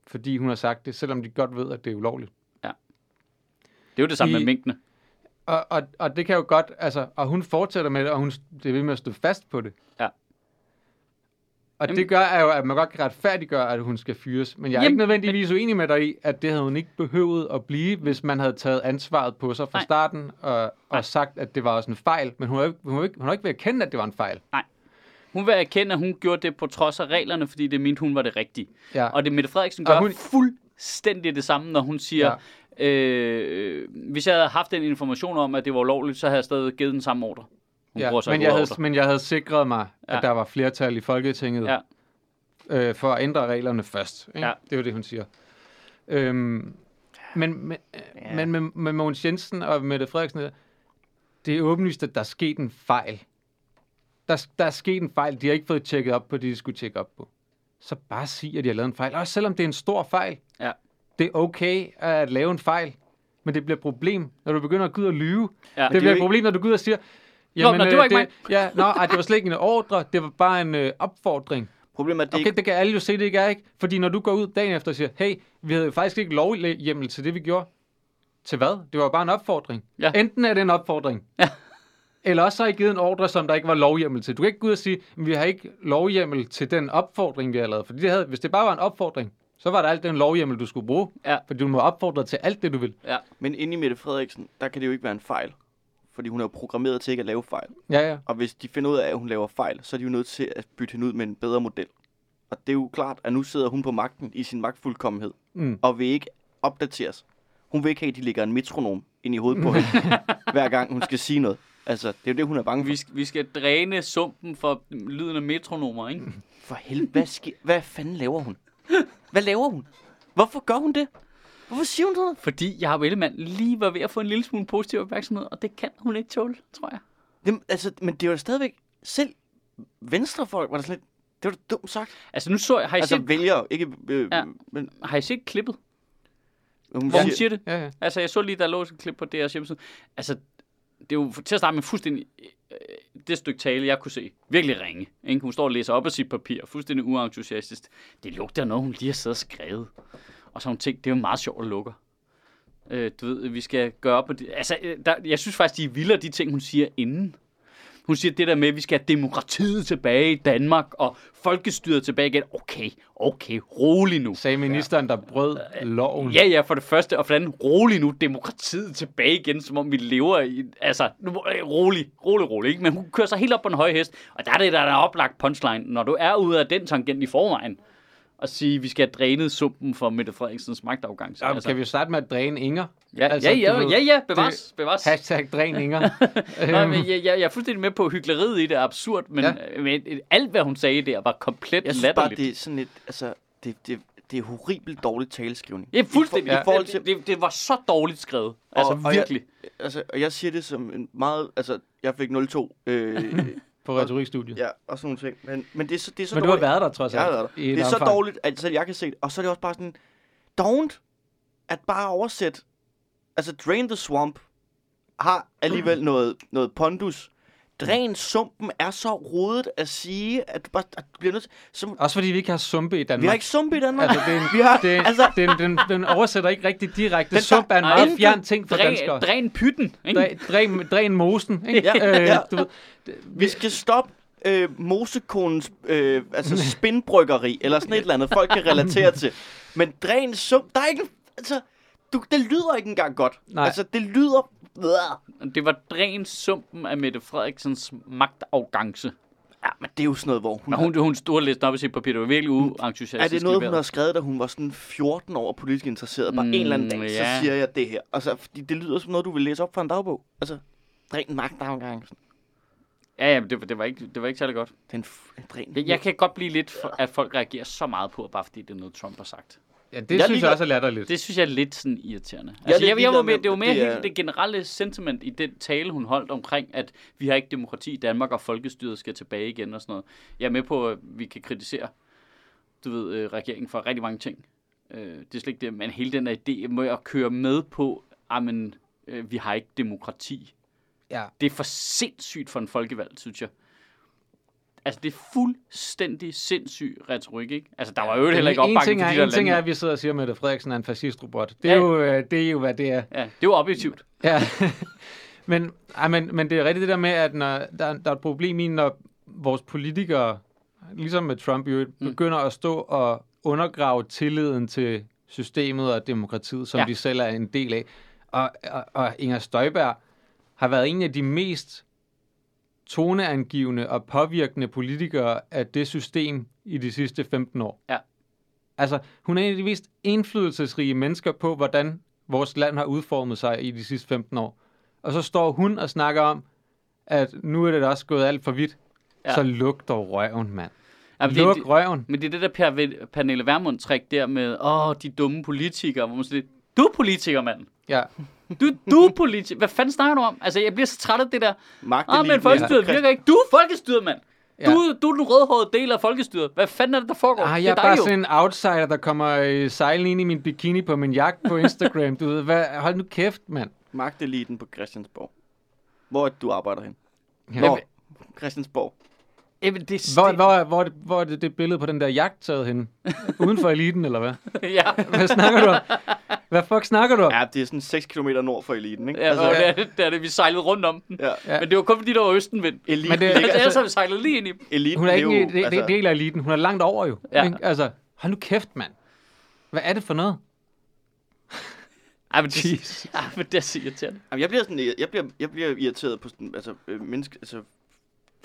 Fordi hun har sagt det, selvom de godt ved, at det er ulovligt. Det er jo det samme I- med minkene. Og, og, og det kan jo godt, altså, og hun fortsætter med det, og hun det ved med at stå fast på det. Ja. Og Jamen- det gør er jo, at man godt kan retfærdiggøre, at hun skal fyres. Men jeg er Jamen, ikke nødvendigvis uenig med dig i, at det havde hun ikke behøvet at blive, hvis man havde taget ansvaret på sig fra Nej. starten, og, Nej. og sagt, at det var også en fejl. Men hun har, ikke, hun, har ikke, hun har ikke ved at kende, at det var en fejl. Nej. Hun vil erkende, at hun gjorde det på trods af reglerne, fordi det mente, hun var det rigtige. Ja. Og det Mette Frederiksen gør hun- hun... fuldstændig det samme, når hun siger, ja. Øh, hvis jeg havde haft den information om, at det var ulovligt, så havde jeg stadig givet den samme ordre. Hun Ja, men, jeg havde, men jeg havde sikret mig, at Ja. der var flertal i Folketinget Ja. øh, for at ændre reglerne først. Ikke? Ja. Det er jo det, hun siger. Øhm, men men, ja. men med, med Mogens Jensen og Mette Frederiksen, det er åbenlyst, at der er sket en fejl. Der, der er sket en fejl. De har ikke fået tjekket op på det, de skulle tjekke op på. Så bare sig, at de har lavet en fejl. Også selvom det er en stor fejl. Ja. Det er okay at lave en fejl, men det bliver et problem, når du begynder at gå ud og lyve. Ja. det det er bliver jo et problem, når du går ud og siger, Nå, nå, det var ikke det, ja, nå, ej, det var slet ikke en ordre, det var bare en øh, opfordring. Problemet er, at det Okay, ikke... det kan alle jo se, det ikke er, ikke? Fordi når du går ud dagen efter og siger, hey, vi havde faktisk ikke lovhjemmel til det, vi gjorde. Til hvad? Det var bare en opfordring. Ja. Enten er det en opfordring, Ja. eller også har I givet en ordre, som der ikke var lovhjemmel til. Du kan ikke gå ud og sige, "Men vi har ikke lovhjemmel til den opfordring, vi har lavet. Fordi det havde, hvis det bare var en opfordring, så var der alt den lovhjemmel, du skulle bruge. Ja. Fordi du må opfordre til alt det, du vil. Ja. Men inde i Mette Frederiksen, der kan det jo ikke være en fejl. Fordi hun er jo programmeret til ikke at lave fejl. Ja, ja. Og hvis de finder ud af, at hun laver fejl, så er de jo nødt til at bytte hende ud med en bedre model. Og det er jo klart, at nu sidder hun på magten i sin magtfuldkommenhed, Mm. og vil ikke opdateres. Hun vil ikke have, at de lægger en metronom ind i hovedet på hende, hver gang hun skal sige noget. Altså, det er jo det, hun er bange for. Vi, skal, vi skal dræne sumpen for lyden af metronomer, ikke? For helvede, hvad, sker, hvad fanden laver hun? Hvad laver hun? Hvorfor gør hun det? Hvorfor siger hun sådan? Fordi Jacob Ellemann lige var ved at få en lille smule positiv opmærksomhed, og det kan hun ikke tåle, tror jeg. Jamen, altså, men det er jo stadigvæk selv venstrefolk, var der sådan lidt, det var da dumt sagt. Altså nu så jeg, har I, Altså set, vælger, ikke, øh, Ja. men har I set klippet, hun, hvor hun siger det? Ja, ja. Altså jeg så lige, der lå et klip på deres hjemmeside. Altså, det er jo til at starte med fuldstændig Øh, det stykke tale, jeg kunne se. Virkelig ringe. Ikke? Hun står og læser op af sit papir, fuldstændig uentusiastisk. Det lugter noget, hun lige har siddet og skrevet. Og så har hun tænkt, det er jo meget sjovt at lukke. Øh, du ved, vi skal gøre op på det. Altså, øh, der, jeg synes faktisk, de er vildere, de ting, hun siger inden. Hun siger det der med, at vi skal have demokratiet tilbage i Danmark, og folkestyret tilbage igen. Okay, okay, rolig nu. Sagde ministeren, der brød loven. Ja, ja, for det første, og for det andet, rolig nu, demokratiet tilbage igen, som om vi lever i, altså, nu, øh, rolig, rolig, rolig, ikke? Men hun kører sig helt op på en høj hest, og der er det der, der er oplagt punchline, når du er ude af den tangent i forvejen, og sige, at vi skal have drænet sumpen for Mette Frederiksens magtafgang. Så altså, kan vi jo starte med at dræne Inger? ja, altså, ja, ja, ja, ja, bevares, bevares. Hashtag dræn Inger. Nej, Øhm, men jeg, jeg, jeg er fuldstændig med på hyggeleriet i det, er absurd, men, Ja. ja. men alt, hvad hun sagde der, var komplet jeg synes bare, latterligt. det er sådan et, altså, det, det, det er horribelt dårligt taleskrivning. Ja, fuldstændig. I, for, i forhold til, det, det, det var så dårligt skrevet. Altså, og jeg- virkelig. altså, og jeg siger det som en meget, altså, jeg fik 0-2, øh, på retorikstudiet. ja, og sådan nogle ting. Men, men det er så, det er så Men du har dårligt. været der, trods Jeg har alt. været der. Det er så omfang. dårligt, at selv jeg kan se det. Og så er det også bare sådan, don't at bare oversætte, altså Drain the Swamp har alligevel noget, noget pondus. Dræn sumpen er så rodet at sige, at du bare at du bliver nødt til... Som, Også fordi vi ikke har sumpe i Danmark. vi har ikke sumpe i Danmark. Altså, det er en, vi har, det, altså, den, den, den oversætter ikke rigtig direkte. Den- Sump er en meget fjern ting for Dræn, danskere. dræn pytten, ikke? Dræn, dræn, mosen, ikke? Ja, Øh, ja. du ved, vi skal stoppe øh, Mosekonens øh, altså spinbryggeri, eller sådan et eller andet, folk kan relatere til. Men dræn sump, der er ikke... Altså, du, det lyder ikke engang godt. Nej. Altså, det lyder... Det var dræn sumpen af Mette Frederiksens magtafgangse. Ja, men det er jo sådan noget, hvor hun... Og hun, hun stod og læste op i sit papir. Det var virkelig uentusiastisk. Er det noget, hun har skrevet, da hun var sådan 14 år politisk interesseret? Bare mm, en eller anden dag, Mm, så ja. siger jeg det her. Altså, fordi det lyder som noget, du vil læse op fra en dagbog. Altså, dræn magtafgang. Ja, ja, men det, var- det, var ikke, det var ikke særlig godt. Den f- en dræn. Jeg, jeg kan godt blive lidt, for, at folk reagerer så meget på, bare fordi det er noget, Trump har sagt. Ja, det Jeg synes jeg også er latterligt. Det synes jeg er lidt sådan irriterende. er Altså, lidt jeg, jeg var ligeglad med, det var mere det er- helt det generelle sentiment i den tale, hun holdt omkring, at vi har ikke demokrati i Danmark, og folkestyret skal tilbage igen og sådan noget. Jeg er med på, at vi kan kritisere, du ved, øh, regeringen for rigtig mange ting. Øh, det er slet ikke det, men hele den her idé med at køre med på, at øh, vi har ikke demokrati. Ja. Det er for sindssygt for en folkevalg, synes jeg. Altså, det er fuldstændig sindssyg retorik, ikke? Altså, der var jo heller ikke opbakning ting, til er, de der en ting er, at vi sidder og siger, at Mette Frederiksen er en fascistrobot. Det er, Ja. jo, øh, det er jo, hvad det er. Ja, det er jo objektivt. Ja, men, ej, men, men det er rigtigt det der med, at når, der, der er et problem i, når vores politikere, ligesom med Trump jo, Mm. begynder at stå og undergrave tilliden til systemet og demokratiet, som ja. de selv er en del af. Og, og, og Inger Støjberg har været en af de mest toneangivende og påvirkende politikere af det system i de sidste 15 år. Ja. Altså, hun er en af de mest indflydelsesrige mennesker på, hvordan vores land har udformet sig i de sidste 15 år. Og så står hun og snakker om, at nu er det da også gået alt for vidt. Ja. Ja. Så luk dog røven, mand. Jamen, Luk det, det, røven. men det er det der per, Pernille Vermund-træk der med, åh, de dumme politikere, hvor man siger, du er politiker, mand. Ja. Du, du er politiker. Hvad fanden snakker du om? Altså, jeg bliver så træt af det der. Magteliten. Ah, men folkestyret ja. virker ikke. Du er folkestyret, mand. Ja. Du, du er den rødhårede del af folkestyret. Hvad fanden er det, der foregår? Ah, det jeg er dig bare jo. sådan en outsider, der kommer sejlende ind i min bikini på min jagt på Instagram. du ved, hvad, hold nu kæft, mand. Magteliten på Christiansborg. Hvor er det, du arbejder hen? Ja. Nå, Christiansborg. Jamen, det, Hvor, det, hvor, hvor, er det, hvor er det, det billede på den der jagt taget henne? Uden for eliten, eller hvad? ja, Hvad snakker du om? Hvad fuck snakker du om? Ja, det er sådan 6 km nord for eliten, ikke? ja altså, ja. det, er, det, det er det, vi sejlede rundt om den. ja. Ja. Men det var kun fordi, der var østenvind. Eliten, Men det- ligger, Altså, ellers altså, har vi sejlet lige ind i eliten Hun er ikke en det, det, del af eliten. Hun er langt over jo. Ja. Ikke? Altså, hold nu kæft, mand. Hvad er det for noget? Ej, men det, ja, men det er så irriterende. Jamen, jeg bliver sådan, jeg bliver, jeg bliver irriteret på sådan, altså, øh, menneske, altså,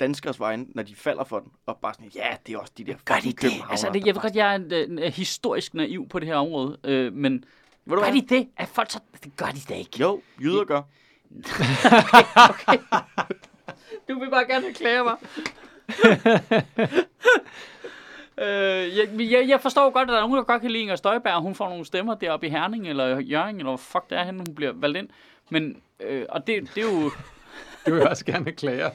danskers vegne, når de falder for den, og bare sådan, ja, det er også de der Gør de det? Altså, det, jeg ved godt, jeg er en, en, en historisk naiv på det her område, øh, men Ved du gør hvad? de det? Er folk så... Det gør de da ikke. Jo, jyder gør. Du vil bare gerne erklære mig. øh, jeg, jeg, jeg forstår godt, at der er nogen, der godt kan lide Inger Støjberg. Hun får nogle stemmer deroppe i Herning eller Jørgen, eller hvor fuck det er henne, hun bliver valgt ind. Men, øh, og det, det er jo... Du vil også gerne klage.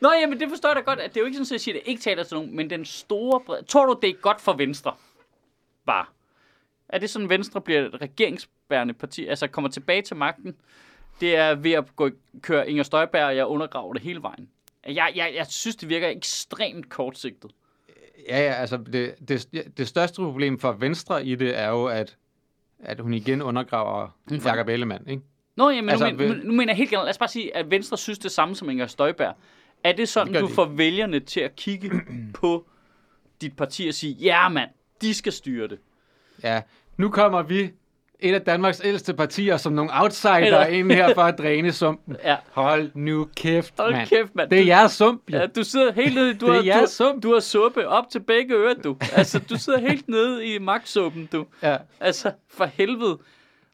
Nå, jamen det forstår jeg da godt, at det er jo ikke sådan, at jeg siger, at det ikke taler til nogen, men den store... Bred... Tror du, det er godt for Venstre? Bare. Er det sådan, Venstre bliver et regeringsbærende parti, altså kommer tilbage til magten? Det er ved at gå, køre Inger Støjberg, og jeg undergraver det hele vejen. Jeg, jeg, jeg synes, det virker ekstremt kortsigtet. Ja, ja, altså det, det, det største problem for Venstre i det er jo, at, at hun igen undergraver Jakob Ellemann, ikke? Nå, jamen, altså, nu, men, nu mener jeg helt generelt, lad os bare sige, at Venstre synes det samme som Inger Støjberg. Er det sådan, Det du de får vælgerne til at kigge på dit parti og sige, ja mand, de skal styre det. Ja, nu kommer vi, et af Danmarks ældste partier, som nogle outsider Eller- ind her for at dræne sumpen. Ja. Hold nu kæft, Hold mand. kæft, mand. Det er jeres sump, jo. Ja, du sidder helt nede, du Det har, du, sump. du har suppe op til begge ører, du. Altså, du sidder helt nede i magtsuppen, du. Ja. Altså, for helvede.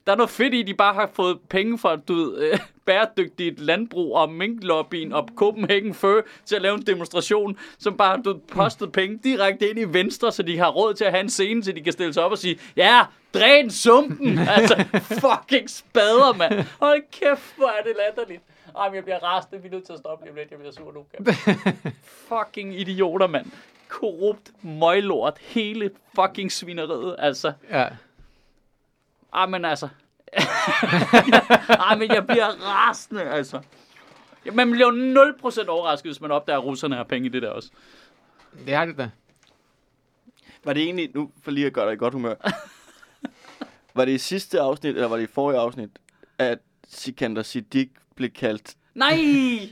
Der er noget fedt i, at de bare har fået penge fra, du ved, øh, bæredygtigt landbrug og minklobbyen og Copenhagen Fur til at lave en demonstration, som bare har postet penge direkte ind i Venstre, så de har råd til at have en scene, så de kan stille sig op og sige, ja, dræn sumpen! altså, fucking spader, mand. Hold kæft, hvor er det latterligt. Ej, men jeg bliver rasende. Vi er nødt til at stoppe lige lidt. Jeg bliver sur nu. fucking idioter, mand. Korrupt møglort. Hele fucking svineriet, altså. ja. Ah, men altså. ah, men jeg bliver rasende, altså. Man bliver jo 0% overrasket, hvis man opdager, at russerne har penge i det der også. Det har det da. Var det egentlig, nu for lige at gøre dig i godt humør, var det i sidste afsnit, eller var det i forrige afsnit, at Sikander Siddiq blev kaldt Nej!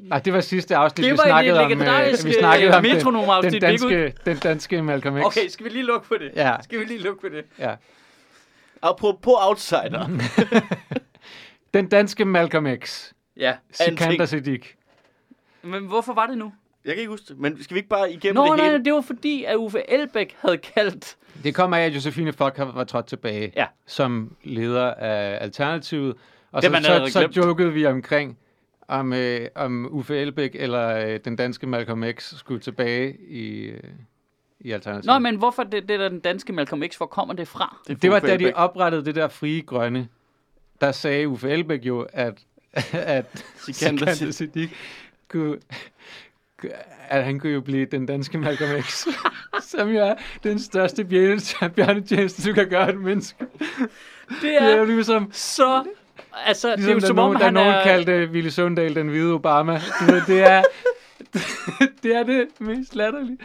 Nej, det var sidste afsnit, Det vi var i det snakkede om, øh, vi snakkede om den, den, danske, den danske Malcolm X. Okay, skal vi lige lukke på det? Ja. Skal vi lige lukke på det? Ja. Apropos outsider. Den danske Malcolm X. Ja. Er Sikander. Siddiq. Men hvorfor var det nu? Jeg kan ikke huske det, men skal vi ikke bare igennem Nå, det nej, hele? nej, det var fordi, at Uffe Elbæk havde kaldt... Det kommer af, at Josefine Fock var trådt tilbage Ja. som leder af Alternativet. Og Det, så, man så, så glemt. jokede vi omkring, om, øh, om Uffe Elbæk eller øh, den danske Malcolm X skulle tilbage i, øh, i Alternativet. Nå, men hvorfor det, det der den danske Malcolm X, hvor kommer det fra? det var Uffe da de oprettede det der frie grønne. Der sagde Uffe Elbæk jo, at, at Sikander Sikander Siddiq. Kunne, at han kunne jo blive den danske Malcolm X, som jo er den største bjørne- bjørnetjeneste, du kan gøre et menneske. Det Det er jo er ligesom, så... Altså, det er ligesom jo der, som nogen, om, der han nogen er... kaldte Ville Sundal den hvide Obama. Det er det, er det mest latterlige.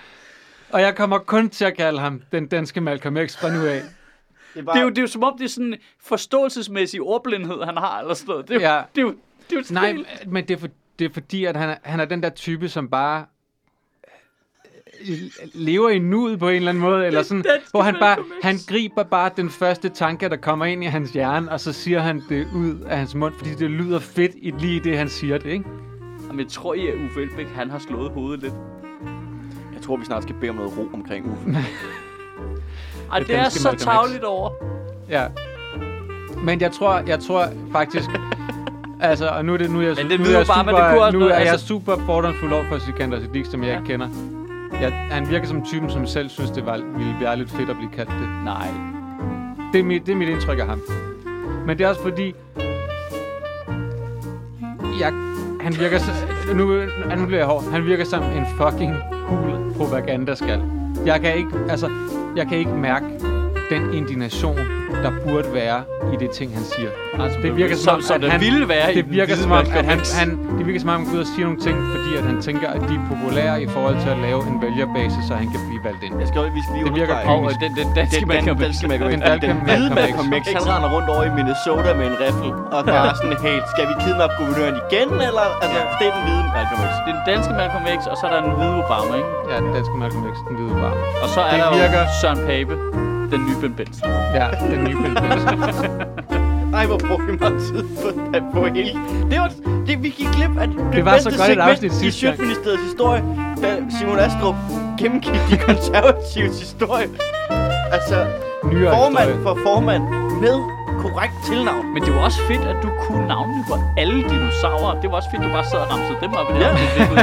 Og jeg kommer kun til at kalde ham den danske Malcolm X fra nu af. Det er, bare, Det er, jo, det er jo som om, det er sådan en forståelsesmæssig ordblindhed, han har, eller sådan noget. Det er, jo- Ja. det er jo, det er jo Nej, helt- men det er, for, det er fordi, at han er, han er den der type, som bare øh, lever i nuet på en eller anden måde, eller sådan, hvor han bare, han griber bare den første tanke, der kommer ind i hans hjerne, og så siger han det ud af hans mund, fordi det lyder fedt i lige det, han siger det, ikke? Men jeg tror I, at Uffe Elbæk, han har slået hovedet lidt. Jeg tror, vi snart skal bede om noget ro omkring Uffe. Ej, Det det er så tavligt over. Ja. Men jeg tror, jeg tror faktisk... altså, og nu er det nu er jeg, Men det nu er jeg bare, super, men det kunne nu noget- er jeg altså- super fordomsfuld over for Sikander Siddiq, som jeg Ja. ikke kender. Jeg, han virker som typen, som selv synes, det var, ville være lidt fedt at blive kaldt det. Nej. Det er, mit, det er mit indtryk af ham. Men det er også fordi... Jeg, han virker så, nu, nu bliver jeg hård. Han virker som en fucking gul propaganda skal. Jeg kan ikke, altså, jeg kan ikke mærke den indignation, der burde være i det ting, han siger. Altså, Det virker som, som, om, som at det han, ville være i det den virker som om, at han, han, det virker som om, han går ud og siger nogle ting, fordi at han tænker, at de er populære i forhold til at lave en vælgerbase, så han kan blive valgt ind. Jeg skal vi skal lige Det virker Og den, den danske den X. danske Malcolm. Den Den danske Malcolm X. Han render rundt over i Minnesota med en riffel og gør sådan helt, skal vi kidnappe guvernøren igen, eller? Altså, det er den hvide Malcolm X. Det er den danske Malcolm X, og så er der den hvide Obama, ikke? Ja, den danske Malcolm X, den hvide barm. Og så er Det der virker- jo Søren Pape, den nye Ben Benson. Ja, den nye Bill Benson. Ej, hvor brugte vi meget tid på, på hele... Det var... Det, vi gik glip af det, Det var så godt et afsnit i sidste gang. Sjøtministeriets historie, da Simon Astrup gennemgik de konservatives historie. Altså, Nyere formand historie. for formand med korrekt tilnavn. Men det var også fedt, at du kunne navnene på alle dinosaurer. Det var også fedt, at du bare sad og ramsede dem op i det Ja.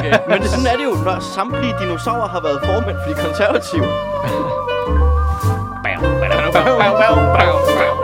her. Men det, sådan er det jo, når samtlige dinosaurer har været formand for de konservative. brau, brau, brau, brau.